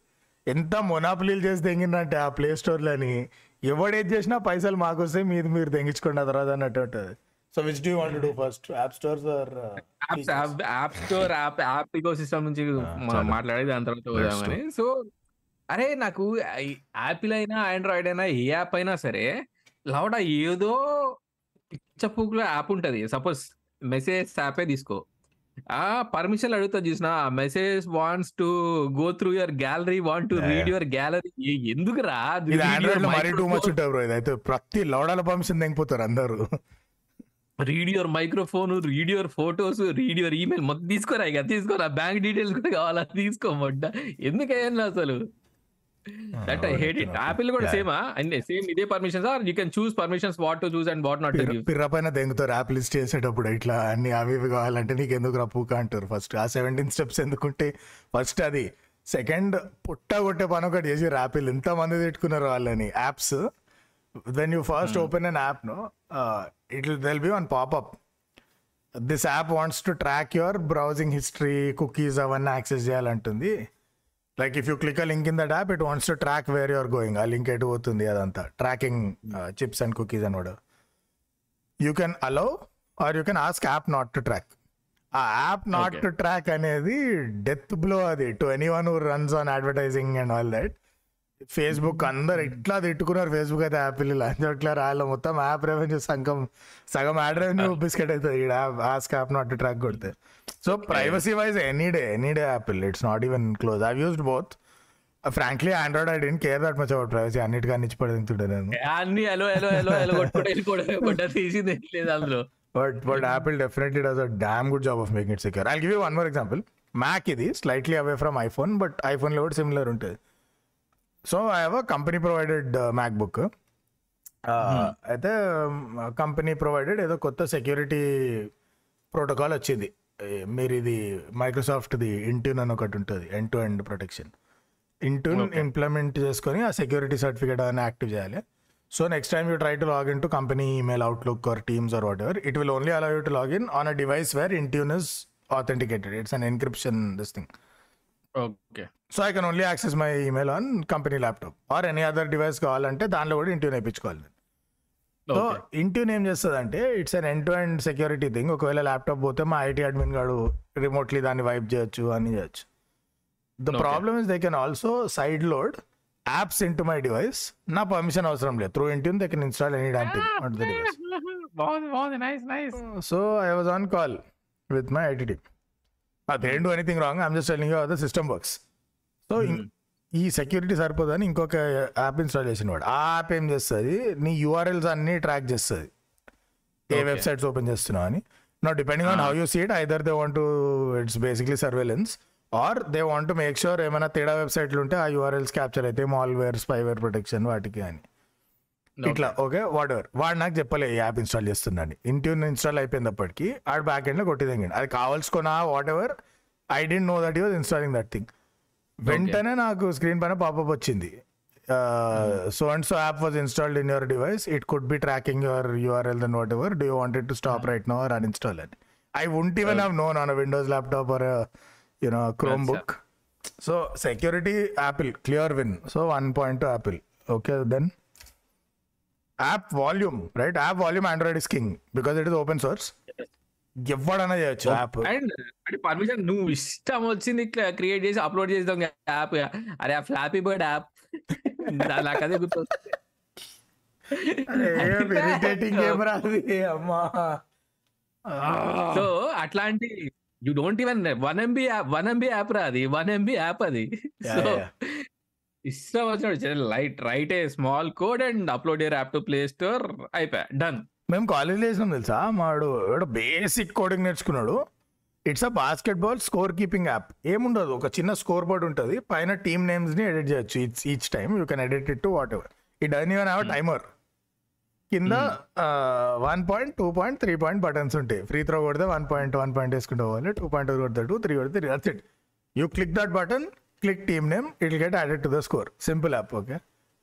ఎంత మొనాపులీలు చేసి దెంగిందంటే ఆ ప్లే స్టోర్లని ఎవడేది చేసినా పైసలు మాకు వస్తే మీది మీరు దెంగించుకోండి తర్వాత అన్నట్టు ఉంటుంది. So which do want do first app stores or app store app app ecosystem నుంచి చాలా. మాట్లాడేది దాని తర్వాత పోదామని. సో అరే నాకు యాపిల్ అయినా ఆండ్రాయిడ్ అయినా ఏ యాప్ అయినా సరే లౌడ ఏదో పిచ్చపూకులో యాప్ ఉంటది. సపోజ్ మెసేజ్ యాపే తీసుకో. ఆ పర్మిషన్ అడుగుతా చూసిన message wants to go through your gallery want to read. Your gallery. ఎందుకు రా మరీ టూ మచ్ ఉంటుంది బ్రో ఇదైతే ప్రతి లౌడాల పర్మిషన్ దెంగిపోతారు అందరూ. Read your microphone read your photos read your email మొత్తం తీసుకోరా ఇక? తీసుకోరా? బ్యాంక్ డీటెయిల్స్ కూడా కావాలా? తీసుకోమడ్డ ఎందుకయ్యాను అసలు? That I hate it Apple కూడా సేమా అండ్ సేమ్ ఇదే permissions or you can choose permissions what to choose and what not to పిర్ర- పైన దెంగుతారు యాప్ లిస్ట్ చేసేటప్పుడు ఇట్లా అన్ని అవి ఇవి కావాలంటే నీకు ఎందుకు రప్పుక అంటారు ఫస్ట్. ఆ సెవెంటీన్ స్టెప్స్ ఎందుకుంటే ఫస్ట్ అది. సెకండ్ పుట్ట కొట్టే పని ఒకటి చేసి యాపిల్. ఎంత మంది తిట్టుకున్నారు వాళ్ళని. Apps. When you first open an app no it'll be one popup this app wants to track your browsing history cookies అవన్నీ access చేయాలంటుంది. Like if you click link in that app it wants to track where your going ఆ link ఎటు పోతుంది అదంతా. Tracking chips and cookies అని కూడా you can allow or you can ask app not to track ఆ app not. To track అనేది death blow అది to anyone who runs on advertising and all that Facebook అందరు ఇట్లా తిట్టుకున్నారు Facebook అయితే Apple లంచోట్ల రాళ్ళు మొత్తం యాప్ రెవెన్యూ సంఘం సగం యాడ్ రెవెన్యూ బిస్కెట్ అవుతుంది app ask app not track కొడితే. So privacy wise any day any day Apple it's not even close I used both frankly Android I don't care that much about privacy అన్నిటికీ ఇచ్చి పడింది నేను. అన్ని hello hello hello hello కొట్టుకుంటే తీసింది లేదు అందులో. But but Apple definitely does a damn good job of making it secure. I'll give you one more example. Mac ఇది slightly away from iPhone, but iPhone లో కూడా సిమిలర్ ఉంటుంది. So I have a company provided MacBook అయితే company provided ఏదో కొత్త security protocol వచ్చింది మీరు ఇది మైక్రోసాఫ్ట్ది ఇంట్యూన్ అని ఒకటి ఉంటుంది end to end protection Intune. Implement చేసుకొని ఆ సెక్యూరిటీ సర్టిఫికేట్ అని యాక్టివ్ చేయాలి so next time you try to log in to company email Outlook or Teams or whatever it will only allow you to log in on a device where Intune is authenticated. It's an encryption this thing. Okay so I can only access my email on company laptop or any other device కావాలంటే దానిలో కూడా Intune వేయించుకోవాలి so Intune ఏం చేస్తుంది అంటే it's an end to end security thing ఒకవేళ laptop పోతే మా ఐటీ అడ్మిన్ గాడు రిమోట్లీ దాన్ని వైప్ చేయొచ్చు అని చేయొచ్చు. The. Problem is they can also side load apps into my device నా పర్మిషన్ అవసరం లేదు. Through Intune they can install any damn thing on the device బాగుంది బాగుంది. Nice nice so I was on call with my IT team they do anything wrong I'm just telling the system works so ఈ security సరిపోదని ఇంకొక app install చేసిన వాడు ఆ app ఏం చేస్తుంది? నీ యూఆర్ఎల్స్ అన్ని ట్రాక్ చేస్తుంది. ఏ. వెబ్సైట్స్ ఓపెన్ చేస్తున్నావు అని. నా depending on how you see it either they want it's basically surveillance or they want make sure ఏమైనా తేడా వెబ్సైట్లు ఉంటే ఆ యూఆర్ఎల్స్ క్యాప్చర్ అయితే మాల్వేర్ స్పైవేర్ ప్రొటెక్షన్ వాటికి అని. ఇట్లా ఓకే. వాట్ ఎవర్ వాడు నాకు చెప్పలే ఈ యాప్ ఇన్స్టాల్ చేస్తుందని. ఇంట్యూన్ ఇన్స్టాల్ అయిపోయినప్పటికీ ఆడు బ్యాక్ ఎండ్లో కొట్టిదండి అది కావాల్సుకున్నా whatever I don't know that use installing that thing వెంటనే నాకు స్క్రీన్ పైన పాపప్ వచ్చింది. So and so app was installed in your device it could be tracking your URL then whatever do you wanted to stop right no or uninstall అని I won't even have known on Windows laptop or you know Chromebook so security Apple clear win so one point to Apple okay then app volume right app volume Android is king because it is open source ఎవడైనా చేయొచ్చు. App. And అంటే permission నువ్వు ఇష్టం వచ్చింది create చేసి upload చేద్దాం app అరే ఆ ఫ్లాపీ బర్డ్ యాప్ నాకు అదే గుర్తు ఇరిటేటింగ్ ఏం రాదు అమ్మా. సో అట్లాంటి you don't even one MB app one MB app రా అది వన్ ఎంబీ యాప్ అది. సో. ఇష్టం వచ్చినప్పుడు light write a small code and upload your app to Play Store అయిపోయా. డన్ మేము కాలేజ్ వేసినాం తెలుసా? మాడు బేసిక్ కోడింగ్ నేర్చుకున్నాడు. It's a basketball score keeping app ఏముండదు ఒక చిన్న స్కోర్ బోర్డ్ ఉంటుంది. పైన టీమ్ నేమ్స్ని ఎడిట్ చేయొచ్చు. Each each time you can edit it to whatever ఈ డన్ ఈవెన్ హ్యావ్ టైమర్. కింద one point two point three point buttons ఉంటాయి. ఫ్రీ త్రో కొడితే వన్ పాయింట్ వన్ పాయింట్ వేసుకుంటూ పోవాలి. టూ పాయింట్ కొడితే టూ త్రీ కొడితే three that's it you click that button click team name it get added to the score simple app okay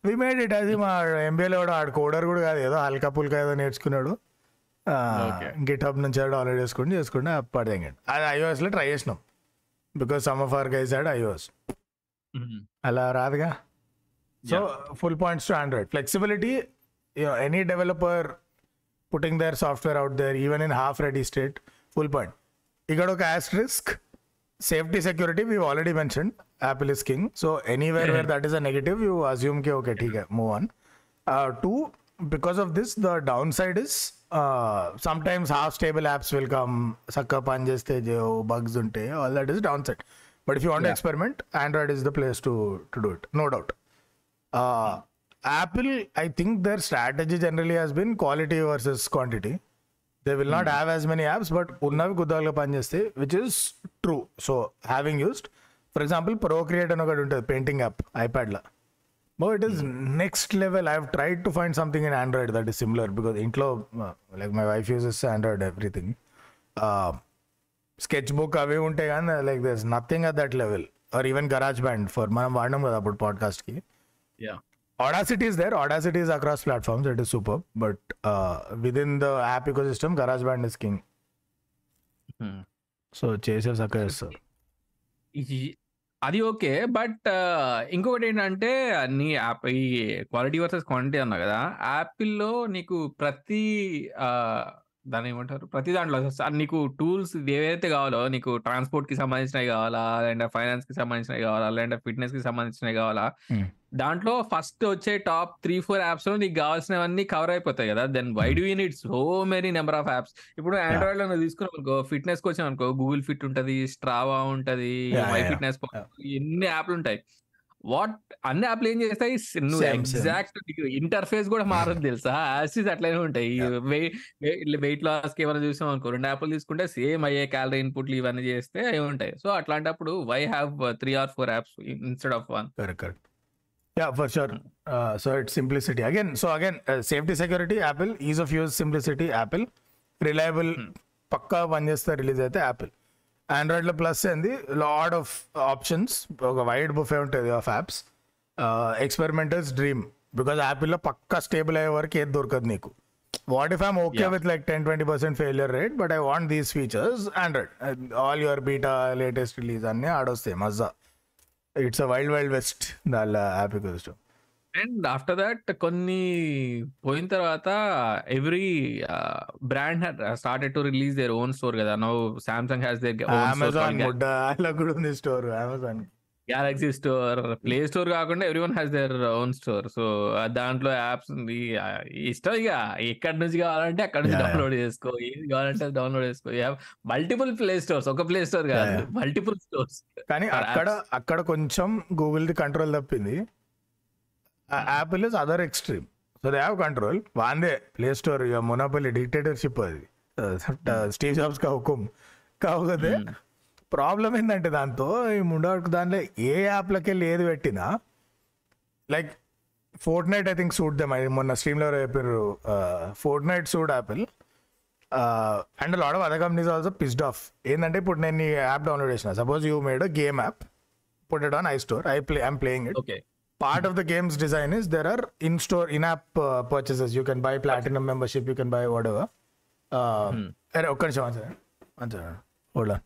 we made it అది మా ఎంబీఏలో కూడా ఆడు కోడర్ కూడా కాదు. ఏదో హల్కా పుల్కా ఏదో నేర్చుకున్నాడు. గిట్ హబ్ నుంచి డౌన్లోడ్ చేసుకుని చేసుకుంటే యాప్ పడేయండి అది iOS లో ట్రై చేసినాం. Because some of our guys had iOS అలా రాదుగా? So full points to Android flexibility any developer putting their software out there even in half ready state full point ఇక్కడ ఒక safety security we've already mentioned. Apple is king. So anywhere where mm-hmm. that is a negative you assume ki, okay hai, move on. Uh, two because of this the downside is uh, sometimes half stable apps will come sucker punches tejo bugs unte all that is downside. But if you want yeah. to experiment android is the place to to do it no doubt. Uh, apple i think their strategy generally has been quality versus quantity. They will not have as many apps but ఉన్నవి గుద్దాలుగా పనిచేస్తాయి which is true so having used for example Procreate అని ఒకటి ఉంటుంది painting app ఐప్యాడ్లో but it is next level I tried to find something in Android that is similar because ఇంట్లో like my wife uses Android everything sketch book అవి ఉంటాయి కానీ like this nothing at that level or even garage band for మనం వాడినాం కదా అప్పుడు పాడ్కాస్ట్కి yeah Audacity is there. Audacity is across platforms. It is superb. But uh, within the app ecosystem, GarageBand is king. So చేసే సక్క చేస్తారు అది okay but ఇంకొకటి ఏంటంటే నీ యాప్ ఈ క్వాలిటీ వర్సెస్ క్వాంటిటీ అన్నా కదా యాపిల్లో నీకు ప్రతి దాన్ని ఏమంటారు ప్రతి దాంట్లో నీకు టూల్స్ ఏవైతే కావాలో నీకు ట్రాన్స్పోర్ట్కి సంబంధించినవి కావాలా లేదంటే ఫైనాన్స్కి సంబంధించినవి కావాలా లేదంటే ఫిట్నెస్కి సంబంధించినవి కావాలా Hmm. దాంట్లో ఫస్ట్ వచ్చే టాప్ త్రీ ఫోర్ యాప్స్లో నీకు కావాల్సినవన్నీ కవర్ అయిపోతాయి కదా. Then why do you need so many number of apps ఇప్పుడు ఆండ్రాయిడ్లో నువ్వు తీసుకున్నావు అనుకో ఫిట్నెస్కి అనుకో గూగుల్ ఫిట్ ఉంటది స్ట్రావా ఉంటది మై. ఫిట్నెస్. ఎన్ని యాప్లు ఉంటాయి? వాట్ అన్ని యాప్లు ఏం చేస్తాయి? నువ్వు. ఎగ్జాక్ట్ ఇంటర్ఫేస్ కూడా మారదు తెలుసా? యాసిస్ అట్లనే ఉంటాయి. వెయిట్ లాస్కి ఏమైనా చూసాం అనుకో రెండు యాప్లు తీసుకుంటే సేమ్ అయ్యే క్యాలరీ ఇన్పుట్లు ఇవన్నీ చేస్తే అవి ఉంటాయి. సో అట్లాంటప్పుడు why have three or four apps instead of one correct. Yeah for sure. Uh, so it's simplicity. Again so again uh, safety security apple. Ease of use simplicity apple. Reliable పక్కా పనిచేస్తే release అయితే Apple ఆండ్రాయిడ్లో plus ఏంది? Lot of options ఒక wide buffet ఉంటుంది of apps experimenters dream because యాపిల్లో పక్కా stable అయ్యే వరకు ఏది దొరకదు నీకు. What if I'm okay. With like ten twenty percent failure rate but I want these features Android all your beta latest release అన్నీ ఆడొస్తాయి మజా it's a wild wild west దాని app system and after that కొన్ని పోయిన తర్వాత every brand started to release their own store కదా. No Samsung has their Amazon కూడా ఉంది store Amazon Galaxy store play store కాకుండా everyone has their own store so దాంట్లో apps ఉంది. ఇష్టం ఇక ఎక్కడి నుంచి కావాలంటే అక్కడ నుంచి. డౌన్లోడ్ చేసుకో. ఏది కావాలంటే డౌన్లోడ్ చేసుకో. మల్టిపుల్ ప్లే స్టోర్స్ ఒక ప్లే స్టోర్ కాదు మల్టిపుల్ స్టోర్స్ కానీ అక్కడ అక్కడ కొంచెం గూగుల్ ది కంట్రోల్ తప్పింది Apple is other extreme so they have control వాందే play store ఇక మునపల్లి డిక్టేటర్షిప్ అది. స్టీవ్ జాబ్స్ కా హుకుం. కాకపోతే ప్రాబ్లం ఏంటంటే దాంతో ఈ ముండవరకు దాంట్లో ఏ యాప్లకి వెళ్ళి ఏది పెట్టినా like Fortnite I think sue them మొన్న స్ట్రీమ్లో చెప్పారు Fortnite sue Apple. And lot of other companies also pissed off ఏంటంటే ఇప్పుడు నేను ఈ యాప్ డౌన్లోడ్ చేసిన. Suppose you made game app put it on I store I play I'm playing it okay part of the game's design is there are in-store in-app uh, purchases. You can buy platinum membership you can buy whatever. Uh, అరే ఒక్క నిమిషం one second. One second.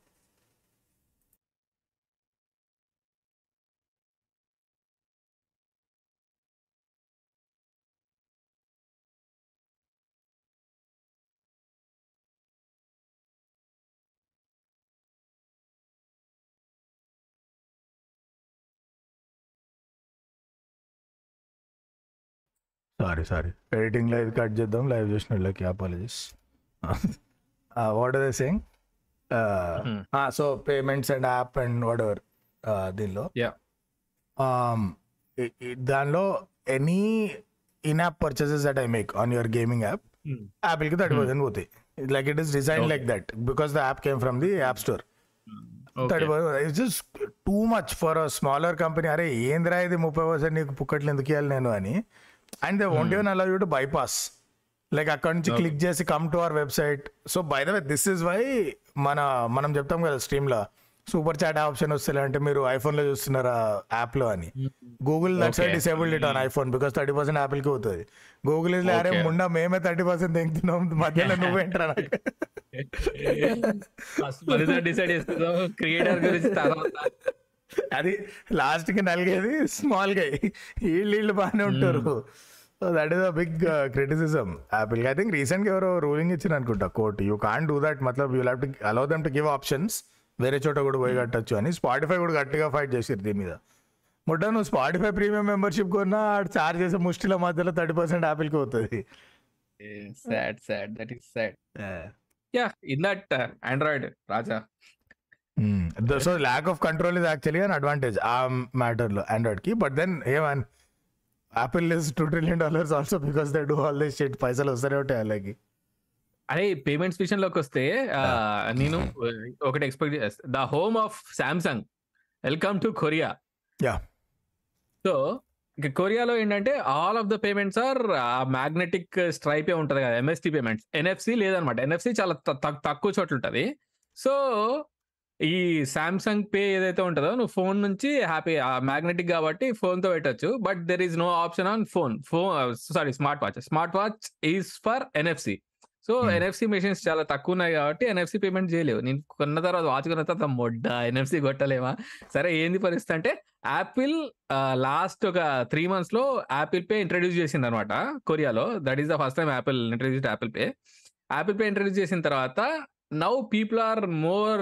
Sorry sorry editing live cut చేద్దాం live చేసిన వాళ్ళకి apologies what are they saying so payments and app and whatever దీనిలో. Yeah um, దానిలో any in app purchases that I make on your gaming app యాపిల్కి thirty percent పోతాయి. Like it is design like that because the app came from the app store thirty percent it's just too much for a smaller company అరే ఏందిరా ఇది ముప్పై percent నీకు పుక్కట్లు ఎందుకు ఇవ్వాలి నేను అని. And they won't even allow you to bypass like అక్కడ నుంచి క్లిక్ చేసి come to our website so by the way this is why మన మనం చెప్తాం కదా స్ట్రీమ్లో సూపర్ చాట్ ఆప్షన్ వస్తుంది అంటే మీరు ఐఫోన్లో చూస్తున్నారా యాప్లో అని. Google that's. Disabled it on iPhone because thirty percent యాపిల్కి పోతుంది. గూగుల్ ఇస్ అరే. ముండా మేమే థర్టీ పర్సెంట్ తెంగుతున్నాం మధ్యలో నువ్వేంట్రా నాకు? డిసైడ్ క్రియేటర్ గురించి తర్వాత. అది లాస్ట్కి నలిగేది స్మాల్గా. వీళ్ళు వీళ్ళు బాగానే ఉంటారు. So that is a big criticism. Apple I think రీసెంట్గా ఎవరో రూలింగ్ ఇచ్చిన అనుకుంటా court. You can do that మతలబ్ you to allow them to give options వేరే చోట కూడా పోయి కట్టచ్చు అని స్పాటిఫై కూడా గట్టిగా ఫైట్ చేసారు దీని మీద. ముట్ట నువ్వు స్పాటిఫై ప్రీమియం మెంబర్షిప్ కొన్నా చార్జ్ చేసే ముష్టిల మధ్యలో థర్టీ పర్సెంట్ యాపిల్కి అవుతుంది sad sad that is sad yeah in that Android Raja. So lack of control is actually an advantage ఆ మ్యాటర్లో ఆండ్రాయిడ్కి. బట్ దెన్ ఏమన్ Apple is two trillion dollars also because they do all this shit పైసలు వస్తూనే ఉంటాయి వాళ్ళకి. అరే payments విషయంలోకి వస్తే నేను ఒకటి expect the home of Samsung welcome to Korea yeah so ఇక కొరియాలో ఏంటంటే all of the payments are magnetic స్ట్రైపే ఉంటుంది కదా ఎంఎస్టీ పేమెంట్స్ ఎన్ఎఫ్సి లేదనమాట. ఎన్ఎఫ్సి చాలా తక్కువ చోట్ల ఉంటుంది. సో ఈ సామ్సంగ్ పే ఏదైతే ఉంటుందో నువ్వు ఫోన్ నుంచి హ్యాపీ మ్యాగ్నెటిక్ కాబట్టి phone తో పెట్టొచ్చు. But there is no option on phone phone sorry smart watch smart watch is for NFC so. NFC machines చాలా తక్కువ ఉన్నాయి కాబట్టి ఎన్ఎఫ్సి పేమెంట్ చేయలేవు. నేను కొన్న తర్వాత వాచ్ కొన్న తర్వాత మొడ్డ ఎన్ఎఫ్సి కొట్టలేమా? సరే ఏంది పరిస్థితి అంటే యాపిల్ లాస్ట్ ఒక త్రీ మంత్స్లో యాపిల్ పే ఇంట్రడ్యూస్ చేసింది అనమాట కొరియాలో. That is the first time Apple introduce Apple Pay Apple Pay introduce చేసిన తర్వాత now people are more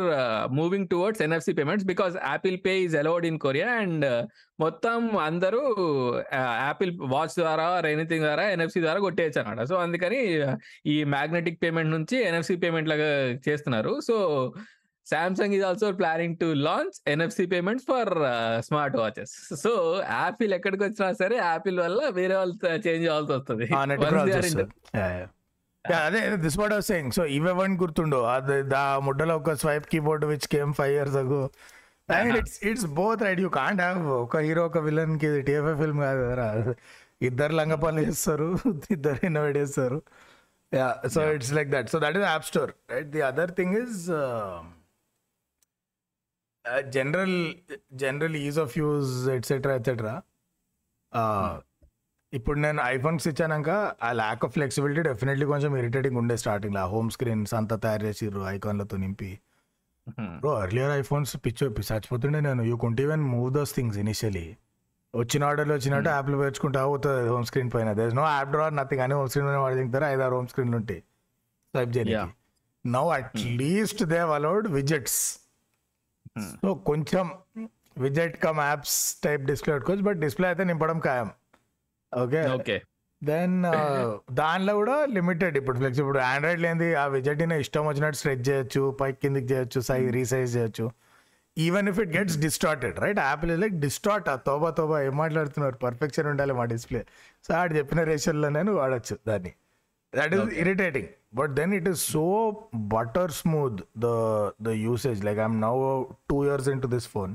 moving towards NFC payments because Apple Pay is allowed in Korea and మొత్తం అందరూ Apple watch ద్వారా anything ద్వారా NFC ద్వారా కొట్టేయచ్చు అనమాట so అందుకని ఈ మ్యాగ్నెటిక్ పేమెంట్ నుంచి ఎన్ఎఫ్సి పేమెంట్ లాగా చేస్తున్నారు. So Samsung is also planning to launch NFC payments for smart watches so Apple ఎక్కడికి వచ్చినా సరే యాపిల్ వల్ల వేరే వాళ్ళు చేంజ్ అవ్వాల్సి వస్తుంది. అదే this what of saying so ఇవెవన్ గుర్తుండో. అది ముడ్డలో ఒక swipe keyboard which came five years ago and it's it's both right you can't have ఒక హీరో ఒక విలన్కి టీఎఫ్ఐ ఫిల్మ్ కాదు కదా ఇద్దరు లంగ పనులు చేస్తారు ఇద్దరు ఇన్నోవేట్ చేస్తారు. Yeah so it's like that so that is app store right the other thing is general general ease of use etcetera etcetera ఇప్పుడు నేను ఐఫోన్స్ ఇచ్చాక ఆ ల్యాక్ ఆఫ్ ఫ్లెక్సిబిలిటీ డెఫినెట్లీ కొంచెం ఇరిటేటింగ్ ఉండే స్టార్టింగ్ ఆ హోమ్ స్క్రీన్స్ అంతా తయారు చేసిర్రు ఐకాన్లతో నింపి. బ్రో ఎర్లియర్ ఐఫోన్స్ పిచ్చో చచ్చిపోతుండే నేను. You can't even move those things initially వచ్చిన ఆర్డర్లు వచ్చినట్టు యాప్లు పేర్చుకుంటా అవుతుంది హోమ్ స్క్రీన్ పైన. There's no app drawer nothing అని హోమ్ స్క్రీన్ వాడు దిగుతారు ఐదు ఆరు హోమ్ స్క్రీన్లు ఉంటాయి. స్వైప్. చేయడానికి now at least they allowed widgets. So కొంచెం విజెట్ కమ్ యాప్స్ టైప్ డిస్ప్లే పెట్టుకోవచ్చు బట్ డిస్ప్లే అయితే నింపడం ఖాయం. ఓకే. ఓకే. దెన్ దానిలో కూడా లిమిటెడ్ ఇప్పుడు ఫ్లెక్స్ ఇప్పుడు ఆండ్రాయిడ్ లేనిది ఆ విజెట్ ఇష్టం వచ్చినట్టు స్ట్రెచ్ చేయొచ్చు పైకి కిందికి చేయొచ్చు సైజ్ రీసైజ్ చేయొచ్చు. Even if it gets distorted right Apple is like distort Tauba తోబా ఏం మాట్లాడుతున్నారు? పర్ఫెక్షన్ ఉండాలి మా డిస్ప్లే సో ఆడు చెప్పిన రేషన్లోనే నువ్వు వాడచ్చు దాన్ని. That is irritating but then it is so butter smooth the the usage like I'm now two years in to this phone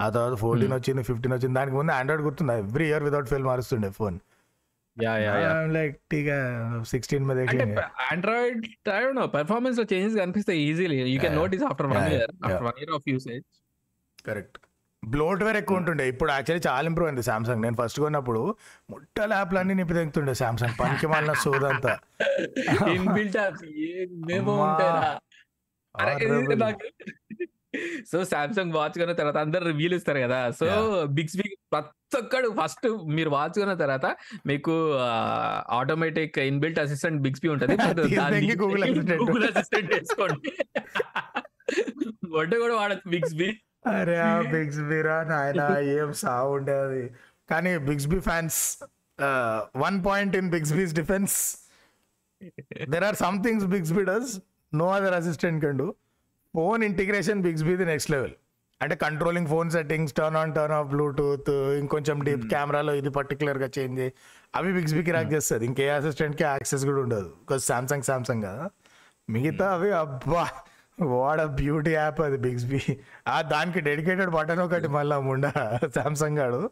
ఆ తర్వాత ఫోర్టీన్ వచ్చింది ఫిఫ్టీన్ వచ్చింది దానికి ముందు ఆండ్రాయిడ్ గుర్తుంది? Every year without fail మారుస్తుండే phone yeah yeah yeah. Like sixteen మీద అంటే Android I don't know పెర్ఫార్మెన్స్లో చేంజెస్ కనిపిస్తాయి easily you can Yeah. Notice after one Yeah, year. After one year of usage correct bloatware ఎక్కువ ఉంటుండే. ఇప్పుడు actually చాలా improve అయింది Samsung నేను ఫస్ట్ కొన్నప్పుడు ముట్టల యాప్లు అన్ని నింపి తెగుతుండే సామ్సంగ్ పనికి మాలిన సోదంతా ఇన్ బిల్ట్ యాప్స్ ఏమేమో. సో సామ్సంగ్ వాచ్ కొన్న తర్వాత అందరు రివ్యూలు ఇస్తారు కదా. సో బిగ్స్బీ ప్రతి ఒక్కడు ఫస్ట్ మీరు వాచ్ కొన్న తర్వాత మీకు ఆటోమేటిక్ ఇన్బిల్ట్ అసిస్టెంట్ బిగ్స్బీ ఉంటుంది. తీసేయండి Google Assistant. గూగుల్ అసిస్టెంట్ వేసుకోండి. ఒడ్డు కూడా వాడచ్చు బిగ్స్బీ అరే ఆ బిగ్స్ బీరా నాయన ఏం ఉండేది. కానీ Bixby fans one point in Bixby's defence there are some things Bixby does no other assistant can do phone integration Bixby the next level అంటే controlling phone settings turn on turn off Bluetooth ఇంకొంచెం deep కెమెరాలో ఇది పర్టికులర్గా change అవి బిగ్స్బీకి rack చేస్తుంది. ఇంకే అసిస్టెంట్కి access కూడా ఉండదు. బికాస్ సామ్సంగ్ సామ్సంగ్ కదా. మిగతా అవి అబ్బా అ బ్యూటీ యాప్ అది బిగ్స్బీ ఆ దానికి డెడికేటెడ్ బటన్ ఒకటి మళ్ళా ముండ సామ్సంగ్ గాడు.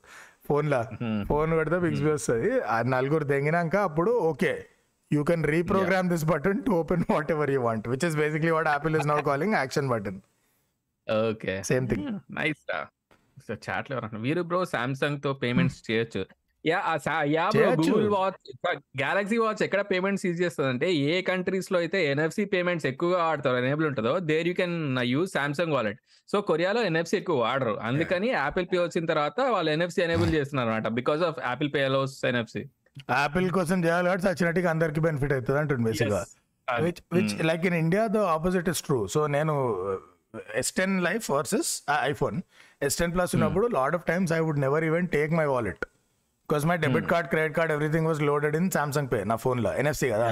ఫోన్ లా. ఫోన్ పెడితే బిగ్స్బీ వస్తుంది. ఆ నలుగురు తెంగినాక అప్పుడు okay you can reprogram this button to open whatever you want which is basically what Apple is now calling action button okay same thing nice so చాట్లో వీరు బ్రో సామ్సంగ్తో పేమెంట్స్ చేయొచ్చు. Yeah yeah bro. Google watch Galaxy watch ఎక్కడ payments use చేస్తుంది అంటే ఏ కంట్రీస్లో అయితే NFC payments ఎక్కువగా వాడతారు ఎనేబుల్ ఉంటుందో there you can use Samsung wallet so కొరియాలో ఎన్ఎఫ్సి ఎక్కువ వాడరు. అందుకని యాపిల్ పే వచ్చిన తర్వాత వాళ్ళు ఎన్ఎఫ్సి ఎనేబుల్ చేస్తున్నారు అనమాట because of Apple Pay allows NFC Apple కోసం చేయాలి కాబట్టి సచ్చినట్టుగా అందరికి బెనిఫిట్ అవుతుంది అంటుంది బేసిక్గా which which like in India the opposite is true so నేను S ten life versus iPhone S ten plus ఉన్నప్పుడు lot of times I would never even take my wallet because my debit card credit card everything was loaded in Samsung Pay నా ఫోన్లో NFC కదా.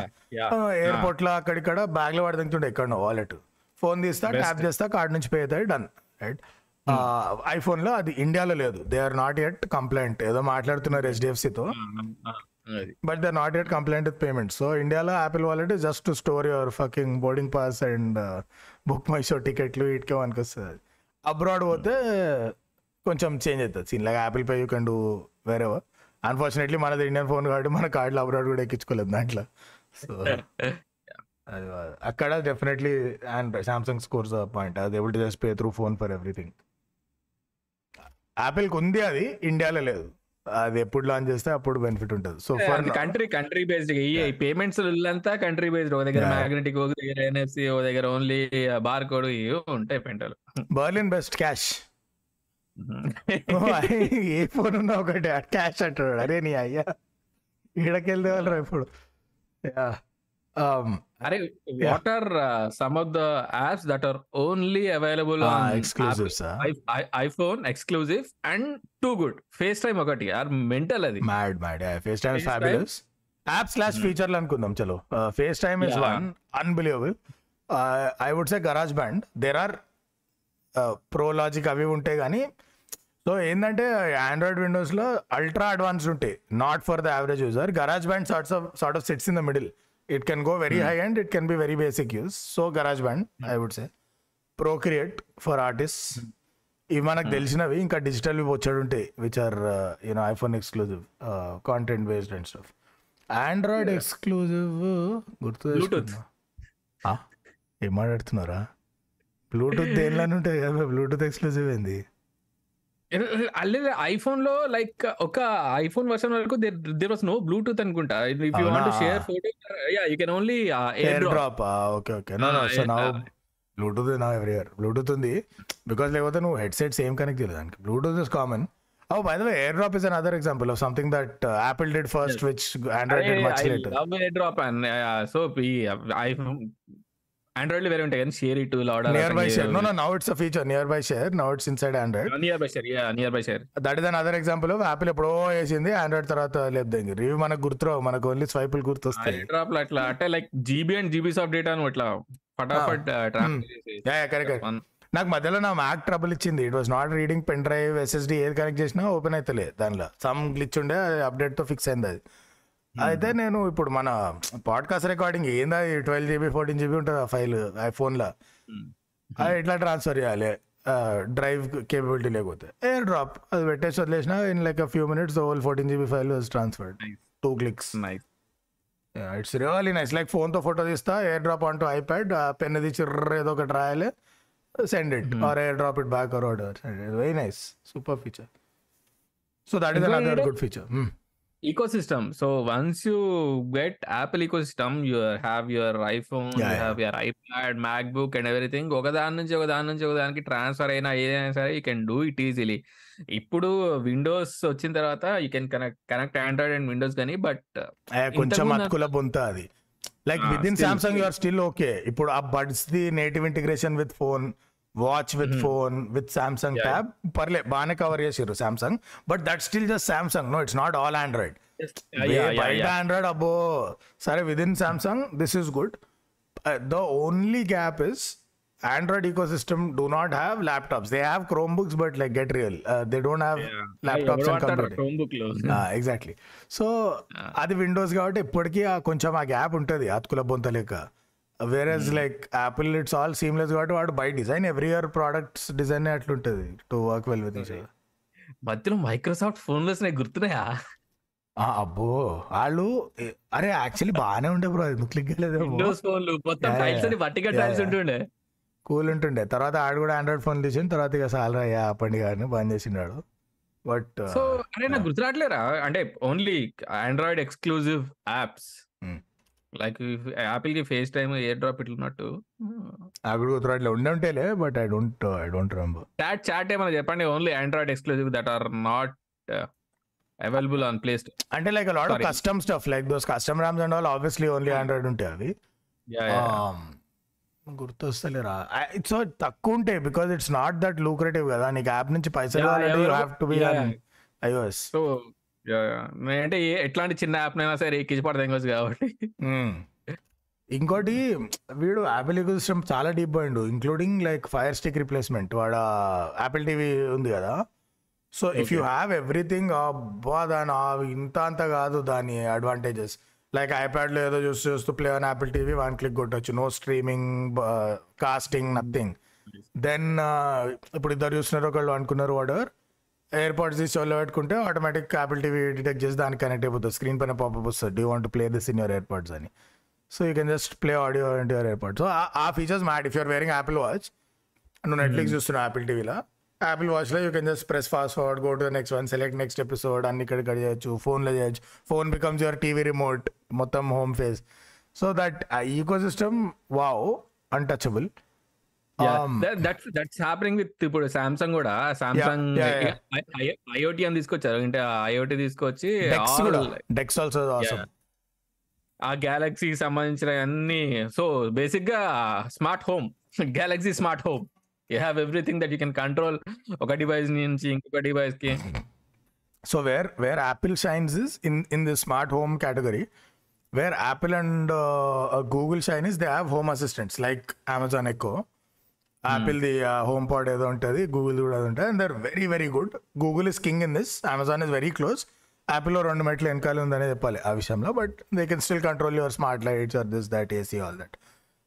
ఎయిర్పోర్ట్లో అక్కడిక్కడ బ్యాగ్లో పడుతుంటుండే ఎక్కడ wallet phone తీస్తా tap చేస్తా కార్డ్ నుంచి పే అవుతాయి డన్ రైట్ ఐఫోన్లో అది ఇండియాలో లేదు. They are not at compliant ఏదో మాట్లాడుతున్నారు హెచ్డిఎఫ్సితో but they not at compliant with payment so ఇండియాలో Apple wallet just store your fucking boarding pass and BookMyShow టికెట్లు మనకి వస్తుంది అబ్రాడ్ పోతే కొంచెం చేంజ్ అవుతుంది సీన్ లాగా Apple Pay you can do wherever unfortunately మనది ఇండియన్ ఫోన్ కాబట్టి మన కార్డులో అబ్రాడ్ కూడా ఎక్కించుకోలేదు దాంట్లో. సో అది అక్కడ definitely and Samsung scores point అది able to just pay through phone for everything యాపిల్కి ఉంది అది ఇండియాలో లేదు. అది ఎప్పుడు లాంచ్ చేస్తే అప్పుడు బెనిఫిట్ ఉంటుంది. So for country country based ఈ పేమెంట్స్ అంతా కంట్రీ బేస్డ్ ఒక దగ్గర. మ్యాగ్నెటిక్ ఒక దగ్గర ఎన్ఎఫ్సి ఒక దగ్గర ఓన్లీ బార్ కోడ్ ఇవి ఉంటాయి పెంటలు. బర్లిన్ బెస్ట్ క్యాష్ ఏ ఫోన్ ఉన్నా ఒకటి. క్యాష్ అంటాడు అరే నీ అయ్యా. ఈడకెళ్తే వాళ్ళు ఇప్పుడు. Um, అరే what are some of the apps that are only available ah, on exclusives ah. IPhone exclusive and two good FaceTime ఒకటి ఆర్ మెంటల్ అది mad mad FaceTime FaceTime? Fabulous app slash. ఫీచర్లు అనుకుందాం చలో FaceTime is Yeah. One unbelievable I would say GarageBand there are pro logic అవి ఉంటాయి కానీ so ఏంటంటే Android విండోస్లో అల్ట్రా అడ్వాన్స్డ్ ఉంటాయి not for the average user GarageBand sorts of sort of sits in the middle it can go very. High and it can be very basic use so GarageBand I would say Procreate for artist ఇవి మనకు Hmm. తెలిసినవి ఇంకా digital వచ్చాడు ఉంటాయి which are you know iPhone exclusive content based and stuff Android exclusive గుర్తు ఏం మాట్లాడుతున్నారా? Bluetooth దేనిలోనే ఉంటాయి కదా బ్లూటూత్ ఎక్స్క్లూజివ్ ఏంది? ఐఫోన్లో లైక్ ఒక ఐఫోన్ వర్షన్ వరకు దేర్ వాస్ నో బ్లూటూత్ అనుకుంటా. If you want? Share photo yeah you can only AirDrop okay okay no no so నా. బ్లూటూత్ నా ఎవరి ఇయర్ బ్లూటూత్ ఉంది. బికాస్ లేకపోతే నువ్వు హెడ్ సెట్స్ ఏం కనెక్ట్ చేయలేదు దానికి. Bluetooth is common oh by the way AirDrop is another example of something that Apple did first which Android did much later AirDrop and so iPhone Android వేరే ఉంటాయి కానీ share it Nearby share no no now it's a feature Nearby share now it's inside Android Nearby share yeah Nearby share that is another example of Apple ఎప్పుడో వేసింది Android తర్వాత లేపుదంగి review మనకు గుర్తురావు మనకు only స్వైపులు గుర్తొస్తాయి. Drop అట్లా అంటే like GB and GBs of data అట్లా ఫటాఫట్ కరెక్ట్ నాకు మధ్యలో నా మ్యాక్ ట్రబుల్ ఇచ్చింది. It was not reading pen drive SSD ఏది కనెక్ట్ చేసినా ఓపెన్ అవుతలే దానిలో. సమ్ గ్లిచ్ ఉండే అప్డేట్తో ఫిక్స్ అయింది అది. అయితే నేను ఇప్పుడు మన పాడ్కాస్ట్ రికార్డింగ్ ఏందా ట్వెల్వ్ జీబీ ఫోర్టీన్ జీబీ ఉంటుంది ఆ ఫైల్ ఐఫోన్లో అది ఎట్లా ట్రాన్స్ఫర్ చేయాలి. డ్రైవ్ కేపబిలిటీ లేకపోతే. ఎయిర్ డ్రాప్ అది పెట్టేసి వదిలేసిన in like few minutes whole fourteen GB file transferred two clicks it's really nice like ఫోన్తో ఫోటో తీస్తా AirDrop on to iPad pen Chirra ఏదో ఒకటి రాయాలి send it. Or AirDrop it back or order very nice super feature so that is another అంటే- good feature ecosystem. So once you get apple ecosystem you have your iphone Yeah, you yeah. have your ipad macbook and everything. ఒక దాని నుంచి ఒక దాని నుంచి ఒక దానికి transfer అయినా ఏదైనా సరే you can do it easily ఇప్పుడు విండోస్ వచ్చిన తర్వాత you can connect connect Android and Windows కానీ బట్ కొంచెం అతుకుల అది. Like with in still- Samsung you're still okay ఇప్పుడు ఆ buds the native integration with phone watch with. Phone with Samsung. Tab పర్లే బాగానే కవర్ చేసారు Samsung but that still just Samsung no it's not all Android బయట Android అబ్బో. సరే with in Samsung this is good the only gap is Android ecosystem do not have laptops they have Chromebooks but like get real they don't have laptops exactly so. అది Windows కాబట్టి ఇప్పటికీ కొంచెం ఆ gap ఉంటుంది అతుకుల బొంత లెక్క వేరేజ్ like Apple it's all seamless కాబట్టి వాడు by design every year products design అట్లుంటుంది టు వర్క్ వెల్ విత్ మధ్యలో మైక్రోసాఫ్ట్ ఫోన్లో గుర్తున్నాయా అబ్బో! వాళ్ళు అరే యాక్చువల్లీ బాగానే ఉండే బ్రో అది క్లిక్ ఫోన్లు మొత్తం టైల్స్. అని టైల్స్. ఉంటుండే. కూల్ ఉంటుండే. తర్వాత ఆడు కూడా ఆండ్రాయిడ్ ఫోన్ తీసిన తర్వాత ఇక సాలరా అయ్యా ఆపండి కానీ బంద్ చేసినాడు బట్ సో అరే నాకు. గుర్తురాట్లేరా అంటే only Android exclusive apps. Like యాపిల్కి FaceTime AirDrop ఇట్లున్నట్టు అక్కడ గుర్తురాట్లే ఉండే ఉంటేలే but I don't I don't remember chat chat ఏమైనా చెప్పండి? Only Android exclusive that are not available on Play Store అంటే like lot of. Custom stuff like those custom RAMs and all obviously only Android ఉంటాయి అవి. Um, గుర్తొస్తలేరా? So తక్కువ ఉంటాయి because it's not that lucrative కదా. నీకు app నుంచి పైసలు you have to be iOS so అంటే ఎట్లాంటి చిన్న యాప్ అయినా సరే ఎక్కించి పడతాం కాబట్టి. ఇంకోటి వీడు యాపిల్ సిస్టమ్ చాలా డీప్ పోయిండు including like Fire Stick replacement వాడు యాపిల్ టీవీ ఉంది కదా? So if you. Have everything అబ్బా దాని ఇంత అంత కాదు దాని అడ్వాంటేజెస్ లైక్ ఐప్యాడ్లో ఏదో చూస్తూ చూస్తూ play on Apple TV one click కొట్టొచ్చు. No streaming casting nothing then ఇప్పుడు ఇద్దరు చూస్తున్నారు ఒకళ్ళు అనుకున్నారు వాడర్ ఎయిర్పోర్ట్స్ తీసి వాళ్ళు పెట్టుకుంటే ఆటోమేటిక్ యాపిల్ టీవీ డిటెక్ట్ చేసి దానికి కనెక్ట్ అయిపోతుంది. స్క్రీన్ పైన పాపప్ వస్తుంది. Do want play this in your airports అని. So you can just play audio into your airport so ఆ features mad if you're wearing Apple Watch నువ్వు Netflix చూస్తున్నావు Apple టీవీలో Apple వాచ్లో you can just press fast forward go to next one select next episode అన్ని ఇక్కడ ఇక్కడ చేయొచ్చు ఫోన్లో చేయొచ్చు. Phone becomes your TV remote మొత్తం home face so that ecosystem wow untouchable that's that's happening with ఇప్పుడు Samsung కూడా Samsung IoT అని తీసుకొచ్చారు అంటే ఐఓటి తీసుకొచ్చి డెక్స్ ఆల్సో ఆ గ్యాలక్సీ సంబంధించిన అన్ని సో బేసిక్గా smart home Galaxy smart home you have everything that you can control ఒక డివైస్ నుంచి ఇంకొక డివైస్కి So where where Apple shines is in in the smart home category. Where Apple and uh, uh, Google shine is they have home assistants like Hmm. Amazon HomePod ఏదో ఉంటుంది Google కూడా అది ఉంటుంది and there very very good Google is king in this Amazon is very close యాపిల్లో రెండు మెట్లు వెనకాల ఉందనే చెప్పాలి ఆ విషయంలో but they can still control your smart lights or this that AC all that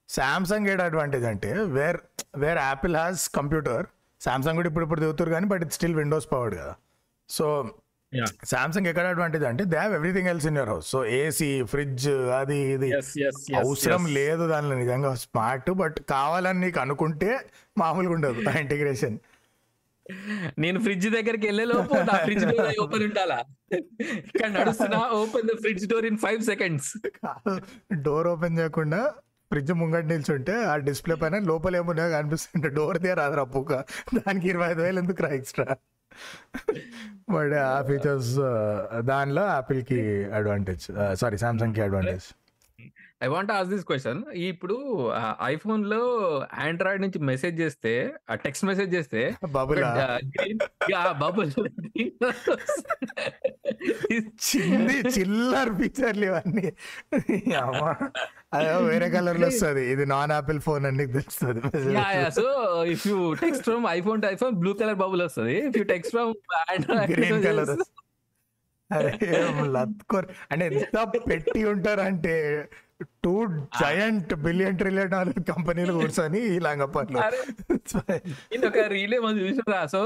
Samsung add advantage అంటే where where Apple has computer Samsung కూడా ఇప్పుడు ఇప్పుడు దిగుతారు కానీ but it still Windows powered కదా. సో సామ్సంగ్ ఎక్కడ అడ్వాంటేజ్ అంటే they have everything else in your house so AC fridge అది ఇది. అవసరం లేదు దానిలో నిజంగా స్మార్ట్ బట్ కావాలని నీకు అనుకుంటే మామూలుగా ఉండదు ఆ ఇంటిగ్రేషన్ నేను ఫ్రిడ్జ్ దగ్గరికి వెళ్ళే లోపు నా ఫ్రిడ్జ్ డోర్ ఓపెన్ ఉండాలా? ఇక్కడ నడుస్తున్నా open the fridge door in five seconds door open చేయకుండా ఫ్రిడ్జ్ ముంగట నిల్చుంటే ఆ డిస్ప్లే పైన లోపల ఏమున్నా కనిపిస్తుంటే డోర్ దే రాదు రప్పుక దానికి ఇరవై ఐదు వేలు ఎందుకు రా ఎక్స్ట్రా బట్ ఆ ఫీచర్స్ దానిలో యాపిల్కి advantage sorry సామ్సంగ్కి advantage I want ask this question ఇప్పుడు ఐఫోన్లో ఆండ్రాయిడ్ నుంచి మెసేజ్ చేస్తే టెక్స్ట్ మెసేజ్ చేస్తే బబుల్? బబుల్ చిన్ని చిల్లర్ ఫీచర్లు ఇవన్నీ. అదే వేరే కలర్లో వస్తుంది. ఇది నాన్ ఆపిల్ ఫోన్ అని నీకు తెలుస్తుంది. So if you text from iPhone to iPhone blue colour bubble వస్తుంది. If you text from green colour Android అరే లత్కోర్. అంటే ఎంత పెట్టి ఉంటారంటే two giant billion trillion dollar కంపెనీలు కూర్చొని ఈ లంగపట్లు ఒక రీలే చూసినా సో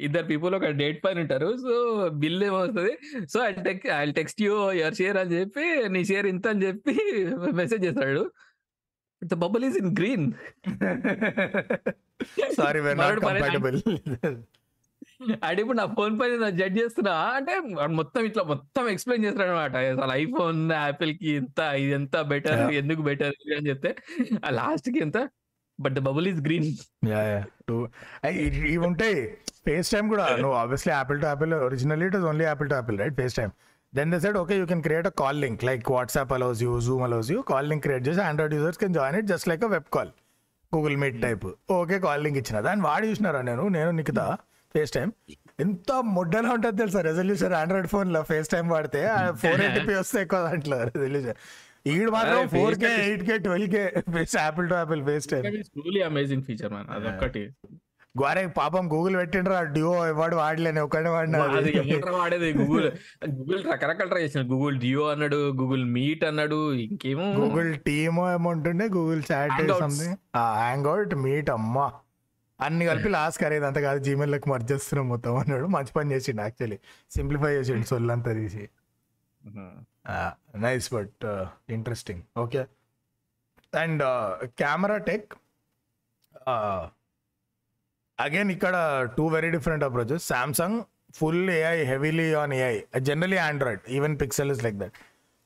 ఇద్దరు పీపుల్ ఒక డేట్ పైన ఉంటారు. సో బిల్ ఏమవుతుంది so I tech I text you your share అని చెప్పి నీ షేర్ ఇంత అని చెప్పి మెసేజ్ చేస్తాడు. The bubble is in green sorry compatible అంటే ఇప్పుడు నా ఫోన్ పైన జడ్జ్ చేస్తున్నా. అంటే మొత్తం ఇట్లా మొత్తం ఎక్స్ప్లెయిన్ చేస్తాడు అనమాట అసలు ఐఫోన్ యాపిల్కి ఇంత ఇది ఎంత బెటర్. ఎందుకు బెటర్ అని చెప్తే ఆ లాస్ట్కి ఎంత? But the bubble is green yeah yeah too ఇవి ఉంటాయి. ఫేస్ టైమ్ కూడా నువ్వు obviously Apple to Apple originally it is only Apple to Apple right FaceTime then they said okay you can create a call link like WhatsApp allows you Zoom allows you call link create చేసి Android users can join it just like a web call Google Meet type okay call link ఇచ్చిన. దాన్ని వాడి చూసినారా? నేను నేను Nikhita. Face time ఎంత ముడ్డలా ఉంటుంది తెలుసా? రెజల్యూషన్ ఆండ్రాయిడ్ ఫోన్లో ఫేస్ టైం వాడితే ఫోర్ ఎయిటీపీ వస్తే ఎక్కువ దాంట్లో రెజల్యూషన్ ఈడు మాత్రం four K eight K twelve K Apple to Apple FaceTime amazing feature man అదొక్కటి. గోరే పాపం గూగుల్ పెట్టిండ్రా డ్యూ వాడు వాడలేని ఒకటే వాడినా అది. ఎవరు వాడేది? గూగుల్ గూగుల్ రకరకాల ట్రై చేసిన గూగుల్ డియో అన్నాడు గూగుల్ మీట్ అన్నాడు ఇంకేమో Google team ఏమంటుండే Google chat. Something Hangout Meet అమ్మా. అన్ని కలిపి లాస్ట్ ఖరీదు అంత కాదు. జీమెయిల్ లకి మర్జ్ చేస్తున్నాం మొత్తం అన్నాడు. మంచి పని చేసిండు యాక్చువల్లీ సింప్లిఫై చేసిండు సొల్లంతా తీసి. Nice but interesting okay and camera tech again ఇక్కడ two very different approaches Samsung full AI heavily on AI generally Android even Pixel is like that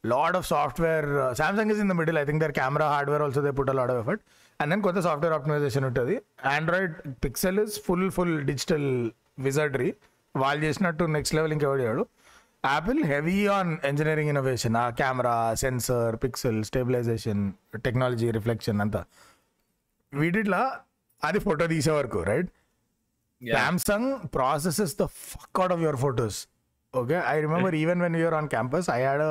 lot of software Samsung is in the middle I think there camera hardware also they put lot of effort and then కొంత software optimisation ఉంటుంది. Android Pixel is full full digital wizardry వాళ్ళు చేసినట్టు next level ఇంకెవడు చేయడు. Apple heavy on engineering innovation ఆ camera sensor pixel stabilisation technology reflection అంతా. వీటిట్లా అది ఫోటో తీసే వరకు right Samsung processes the fuck out of your photos okay I remember even when you're on campus I had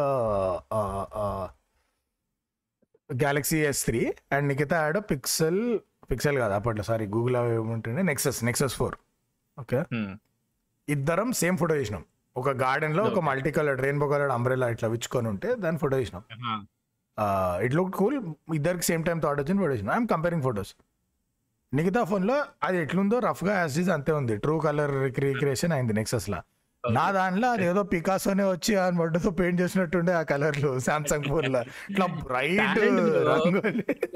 Galaxy S three and మిగతా had Pixel Pixel కాదు అప్పట్లో sorry Google అవి ఏముంటుండే? నెక్సెస్ నెక్సెస్ ఫోర్ ఓకే ఇద్దరం same photo తీసినాం ఒక గార్డెన్లో ఒక. Multi colour rainbow colour umbrella ఇట్లా విచ్చుకొని ఉంటే దాని ఫోటో తీసినాం ఇట్ లుక్ కూల్ ఇద్దరికి సేమ్ టైం థాట్ వచ్చింది ఫోటో తీసినాం ఐఎమ్ కంపేరింగ్ ఫొటోస్ మిగతా ఫోన్లో అది ఎట్లుందో రఫ్గా యాజ్ ఇస్ అంతే ఉంది. ట్రూ కలర్ రిక్రియేషన్ అయింది నెక్సెస్ లా. నా దాంట్లో అది ఏదో పికాసోనే వచ్చి ఆ మొడ్డతో పెయింట్ చేసినట్టుండే ఆ కలర్లు సామ్సంగ్ ఫోన్లో ఇట్లా బ్రైట్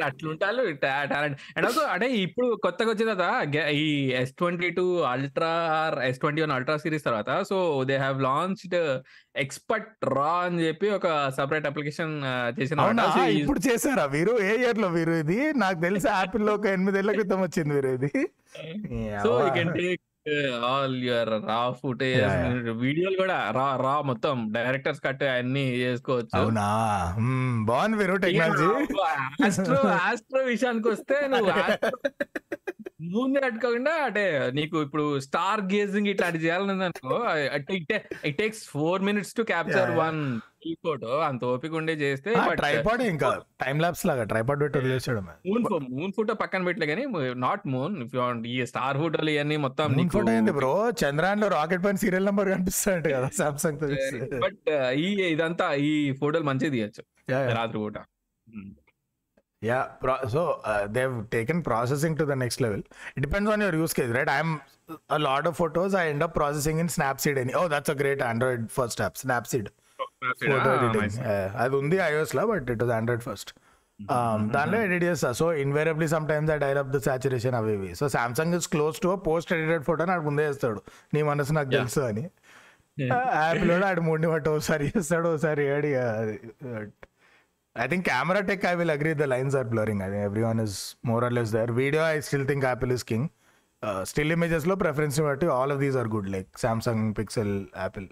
అట్లుంటారు టాలెంట్ అండ్ ఆల్సో అంటే ఇప్పుడు కొత్తగా వచ్చింది కదా ఈ S twenty two ultra S twenty one ultra series తర్వాత so they have launched expert raw అని చెప్పి ఒక సపరేట్ అప్లికేషన్ చేసిన ఇప్పుడు చేశారా వీరు? ఏ ఇయర్లో వీరు ఇది? నాకు తెలిసి యాపిల్లో ఒక ఎనిమిదేళ్ళ క్రితం వచ్చింది వీరు ఇది. So you can take all your raw footage వీడియోలు కూడా రా రా మొత్తం డైరెక్టర్స్ కట్ అన్ని చేసుకోవచ్చు. అవునా? బాగుంది టెక్నాలజీ ఆస్ట్రో ఆస్ట్రో విషయానికి వస్తే నువ్వు మూన్ కట్టుకోకుండా అంటే నీకు ఇప్పుడు స్టార్ గేజింగ్ ఇట్లాంటి చేయాలని అనుకో it takes four minutes to capture. One photo అంత ఓపిక ఉండే చేస్తే ట్రైపాడ్ ఇంకా టైం ల్యాబ్స్ లాగా ట్రైపాడ్ పెట్టి వదిలేసాడు మూన్ మూన్ ఫోటో పక్కన పెట్టలే కానీ నాట్ మూన్ ఇఫ్ ఈ స్టార్ ఫోటోలు ఇవన్నీ మొత్తం మూన్ ఫోటో ఏంది బ్రో చంద్రాయన్లో రాకెట్ పైన సీరియల్ నెంబర్ కనిపిస్తాయంట కదా సామ్సంగ్తో బట్ ఈ ఇదంతా ఈ ఫోటోలు మంచిగా తీయచ్చు. రాత్రి పూట. Yeah so they've taken processing to the next level it depends on your use case right I'm a lot of photos I end up processing in Snapseed. Any oh, that's a great Android first app, Snapseed. Photo editing. Uh, అది ఉంది iOS లో but it was Android first దాంట్లో edit చేస్తా. So invariably sometimes I dial up the saturation అవి ఇవి so Samsung is close to post edited photo నాకు ముందే చేస్తాడు. నీ మనసు నాకు Yeah. తెలుసు అని. యాప్లో ఆడు మూడిని బట్టి ఒకసారి చేస్తాడు ఒకసారి ఏడి I think camera tech, I will agree, the lines are blurring. I think everyone is more or less there. Video, I still think Apple is king. Uh, still images low preference all of these are good like samsung pixel apple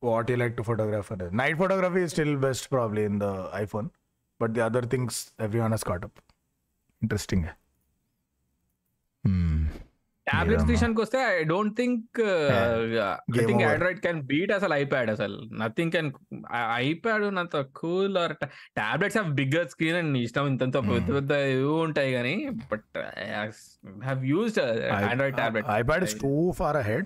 what you like to photograph for this? night photography is still best probably in the iphone but the other things everyone has caught up interesting hmm tablets. విషయానికి వస్తే I don't think I think. Android can beat అసలు iPad అసలు nothing can iPad ఉన్నంత cool or tablets have bigger screen and ఇష్టం ఇంత. పెద్ద పెద్ద ఇవి ఉంటాయి కానీ but have used Android tablet iPad is too far ahead.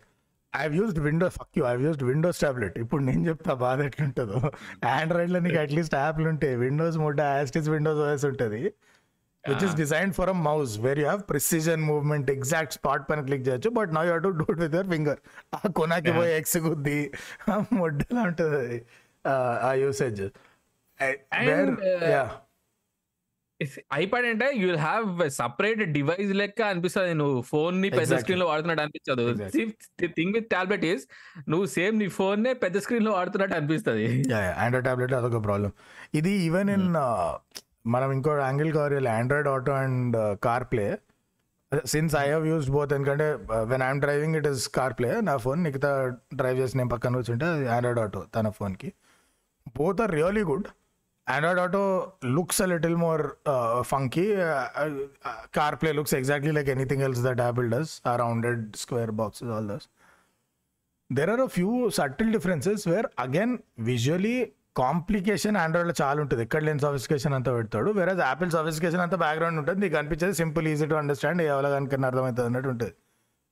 I've used Windows, fuck you, I've used Windows tablet. ఇప్పుడు నేను చెప్తా బాధ ఎట్లుంటుందో ఆండ్రాయిడ్లో నీకు అట్లీస్ట్ యాప్లు ఉంటాయి విండోస్ మొట్ట యాస్టిస్ విండోస్ ఓఎస్ ఉంటుంది which is design for a mouse where you have precision movement exact spot పైన క్లిక్ చేయొచ్చు but now you to do it with your finger ఆ కొనాకి. పోయి ఎక్స్ గుద్ది మొడ్డలా ఉంటుంది? అది ఆ- యూసేజ్ And, uh, అంటే యూ హ్యావ్ సపరేట్ డివైస్ లెక్క అనిపిస్తుంది. నువ్వు ఫోన్ని పెద్ద. స్క్రీన్లో వాడుతున్నట్టు అనిపించదు. థింగ్ విత్ టాబ్లెట్ ఈస్ నువ్వు సేమ్ నీ ఫోన్ నే పెద్ద స్క్రీన్లో వాడుతున్నట్టు అనిపిస్తుంది. ఆండ్రాయిడ్ టాబ్లెట్ అదొక ప్రాబ్లం ఇది ఈవెన్ ఇన్ మనం ఇంకో యాంగిల్ కవర్ చేయాలి Android Auto and CarPlay since I have used both ఎందుకంటే when I'm driving it is CarPlay నా ఫోన్ మిగతా డ్రైవ్ చేసి నేను పక్కన కూర్చుంటే ఆండ్రాయిడ్ ఆటో తన ఫోన్కి both are really good Android Auto looks a little more funky CarPlay looks exactly like anything else that Apple does ఆ rounded square boxes all those there are a few subtle differences where again visually complication ఆండ్రాయిడ్లో చాలా ఉంటుంది. ఎక్కడ లేని sophistication అంతా పెడతాడు. వేరే Apple sophistication అంతా background ఉంటుంది. నీకు అనిపించేది సింపుల్ ఈజీ టు అండర్స్టాండ్ ఎవరి కనుక అర్థమవుతుంది అన్నట్టు ఉంటుంది.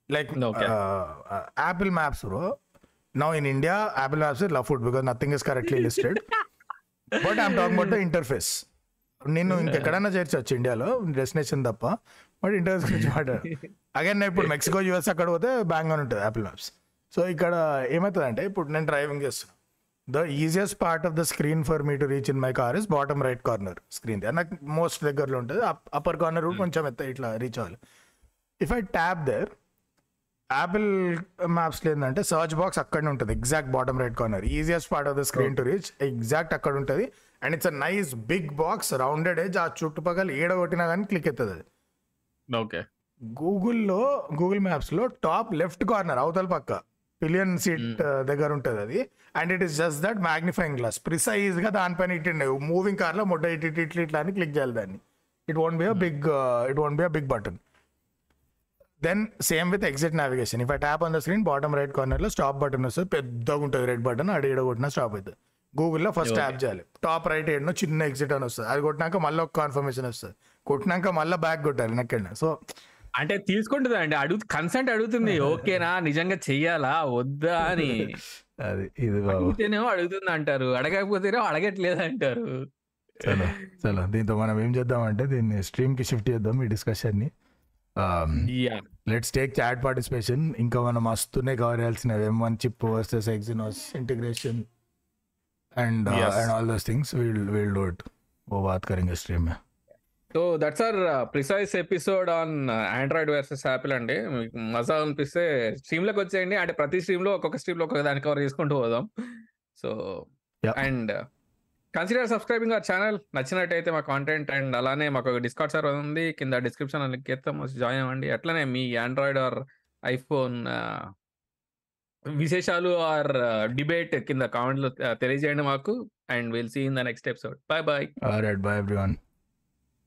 Like. Apple Maps bro now in India Apple Maps love food because nothing is correctly listed but I'm talk about the interface నేను ఇంకెక్కడైనా చేర్చవచ్చు ఇండియాలో డెస్టినేషన్ తప్ప. బట్ ఇంటర్ఫేస్ గురించి మాట్లాడు. అగైన్ ఇప్పుడు మెక్సికో యూఎస్ అక్కడ పోతే బ్యాంగ్ అని ఉంటుంది యాపిల్ మ్యాప్స్ సో ఇక్కడ ఏమవుతుంది అంటే ఇప్పుడు నేను డ్రైవింగ్ చేస్తున్నాను the easiest part of the screen for me to reach in my car is bottom right corner screen నాకు మోస్ట్ దగ్గరలో ఉంటుంది. అప్పర్ కార్నర్ కొంచెం ఎత్త ఇట్లా రీచ్ అవ్వాలి. If I tap there Apple Maps ఏంటంటే సర్చ్ బాక్స్ అక్కడనే ఉంటుంది. Exact bottom right corner easiest part of the screen to reach exact అక్కడ ఉంటుంది. And it's a nice big box rounded edge ఆ చుట్టుపక్కల ఏడ కొట్టినా కానీ క్లిక్ అవుతుంది అది. ఓకే గూగుల్లో గూగుల్ మ్యాప్స్లో టాప్ లెఫ్ట్ కార్నర్ అవతల పక్క. పిలియన్ సీట్ దగ్గర ఉంటుంది అది. And it is just that magnifying glass ప్రిసైజ్గా దానిపైన ఇట్టిండే. మూవింగ్ కార్లో మొట్ట ఇటు ఇటు ఇట్లా ఇట్లా అని క్లిక్ చేయాలి దాన్ని. It won't be a big it won't be a big button then same with exit navigation if I tap on the screen bottom right కార్నర్లో స్టాప్ బటన్ వస్తుంది. పెద్దగా ఉంటుంది రెడ్ బటన్ అడి ఈడ కొట్టినా స్టాప్ అవుతుంది గూగుల్లో ఫస్ట్ ట్యాప్ చేయాలి. టాప్ రైట్ ఏడనో చిన్న ఎగ్జిట్ అని వస్తుంది. అది కొట్టినాక మళ్ళీ ఒక కన్ఫర్మేషన్ వస్తుంది. కొట్టినాక మళ్ళీ బ్యాక్ కొట్టాలి నెక్కెళ్ళిన. సో అంటే తీసుకుంటుంది అండి అడుగు కన్సెంట్ అడుగుతుంది ఓకేనా నిజంగా చెయ్యాలా వద్దా అని అది ఇది బాబు అడిగితేనేమో అడుగుతుంది అంటారు అడగకపోతేనేమో అడగట్లేదు అంటారు చలో చలో దీంతో మనం ఏం చేద్దామంటే దీన్ని స్ట్రీమ్ కి షిఫ్ట్ చేద్దాం ఈ డిస్కషన్ ని yeah let's take chat participation ఇంకా మనం మస్తునే కవర్ చేయాల్సినవి M one chip versus Exynos integration and Yes. And all those things will will do it वो बात करेंगे स्ट्रीम में so that's our precise episode on Android versus Apple అండి. మీకు మజా అనిపిస్తే స్ట్రీమ్లోకి వచ్చేయండి. అంటే ప్రతి స్ట్రీమ్లో ఒక్కొక్క స్ట్రీమ్లో ఒక్కొక్క దాన్ని కవర్ చేసుకుంటూ పోదాం. So. And consider subscribing our channel నచ్చినట్టయితే మా కాంటెంట్ అండ్ అలానే మాకు డిస్కౌంట్ సర్వర్ ఉంది. కింద డిస్క్రిప్షన్ లింక్ ఇస్తాం. జాయిన్ అవ్వండి. అట్లనే మీ ఆండ్రాయిడ్ ఆర్ ఐఫోన్ విశేషాలు ఆర్ డిబేట్ కింద కామెంట్లో తెలియజేయండి మాకు. And will see in the next episode bye bye bye everyone.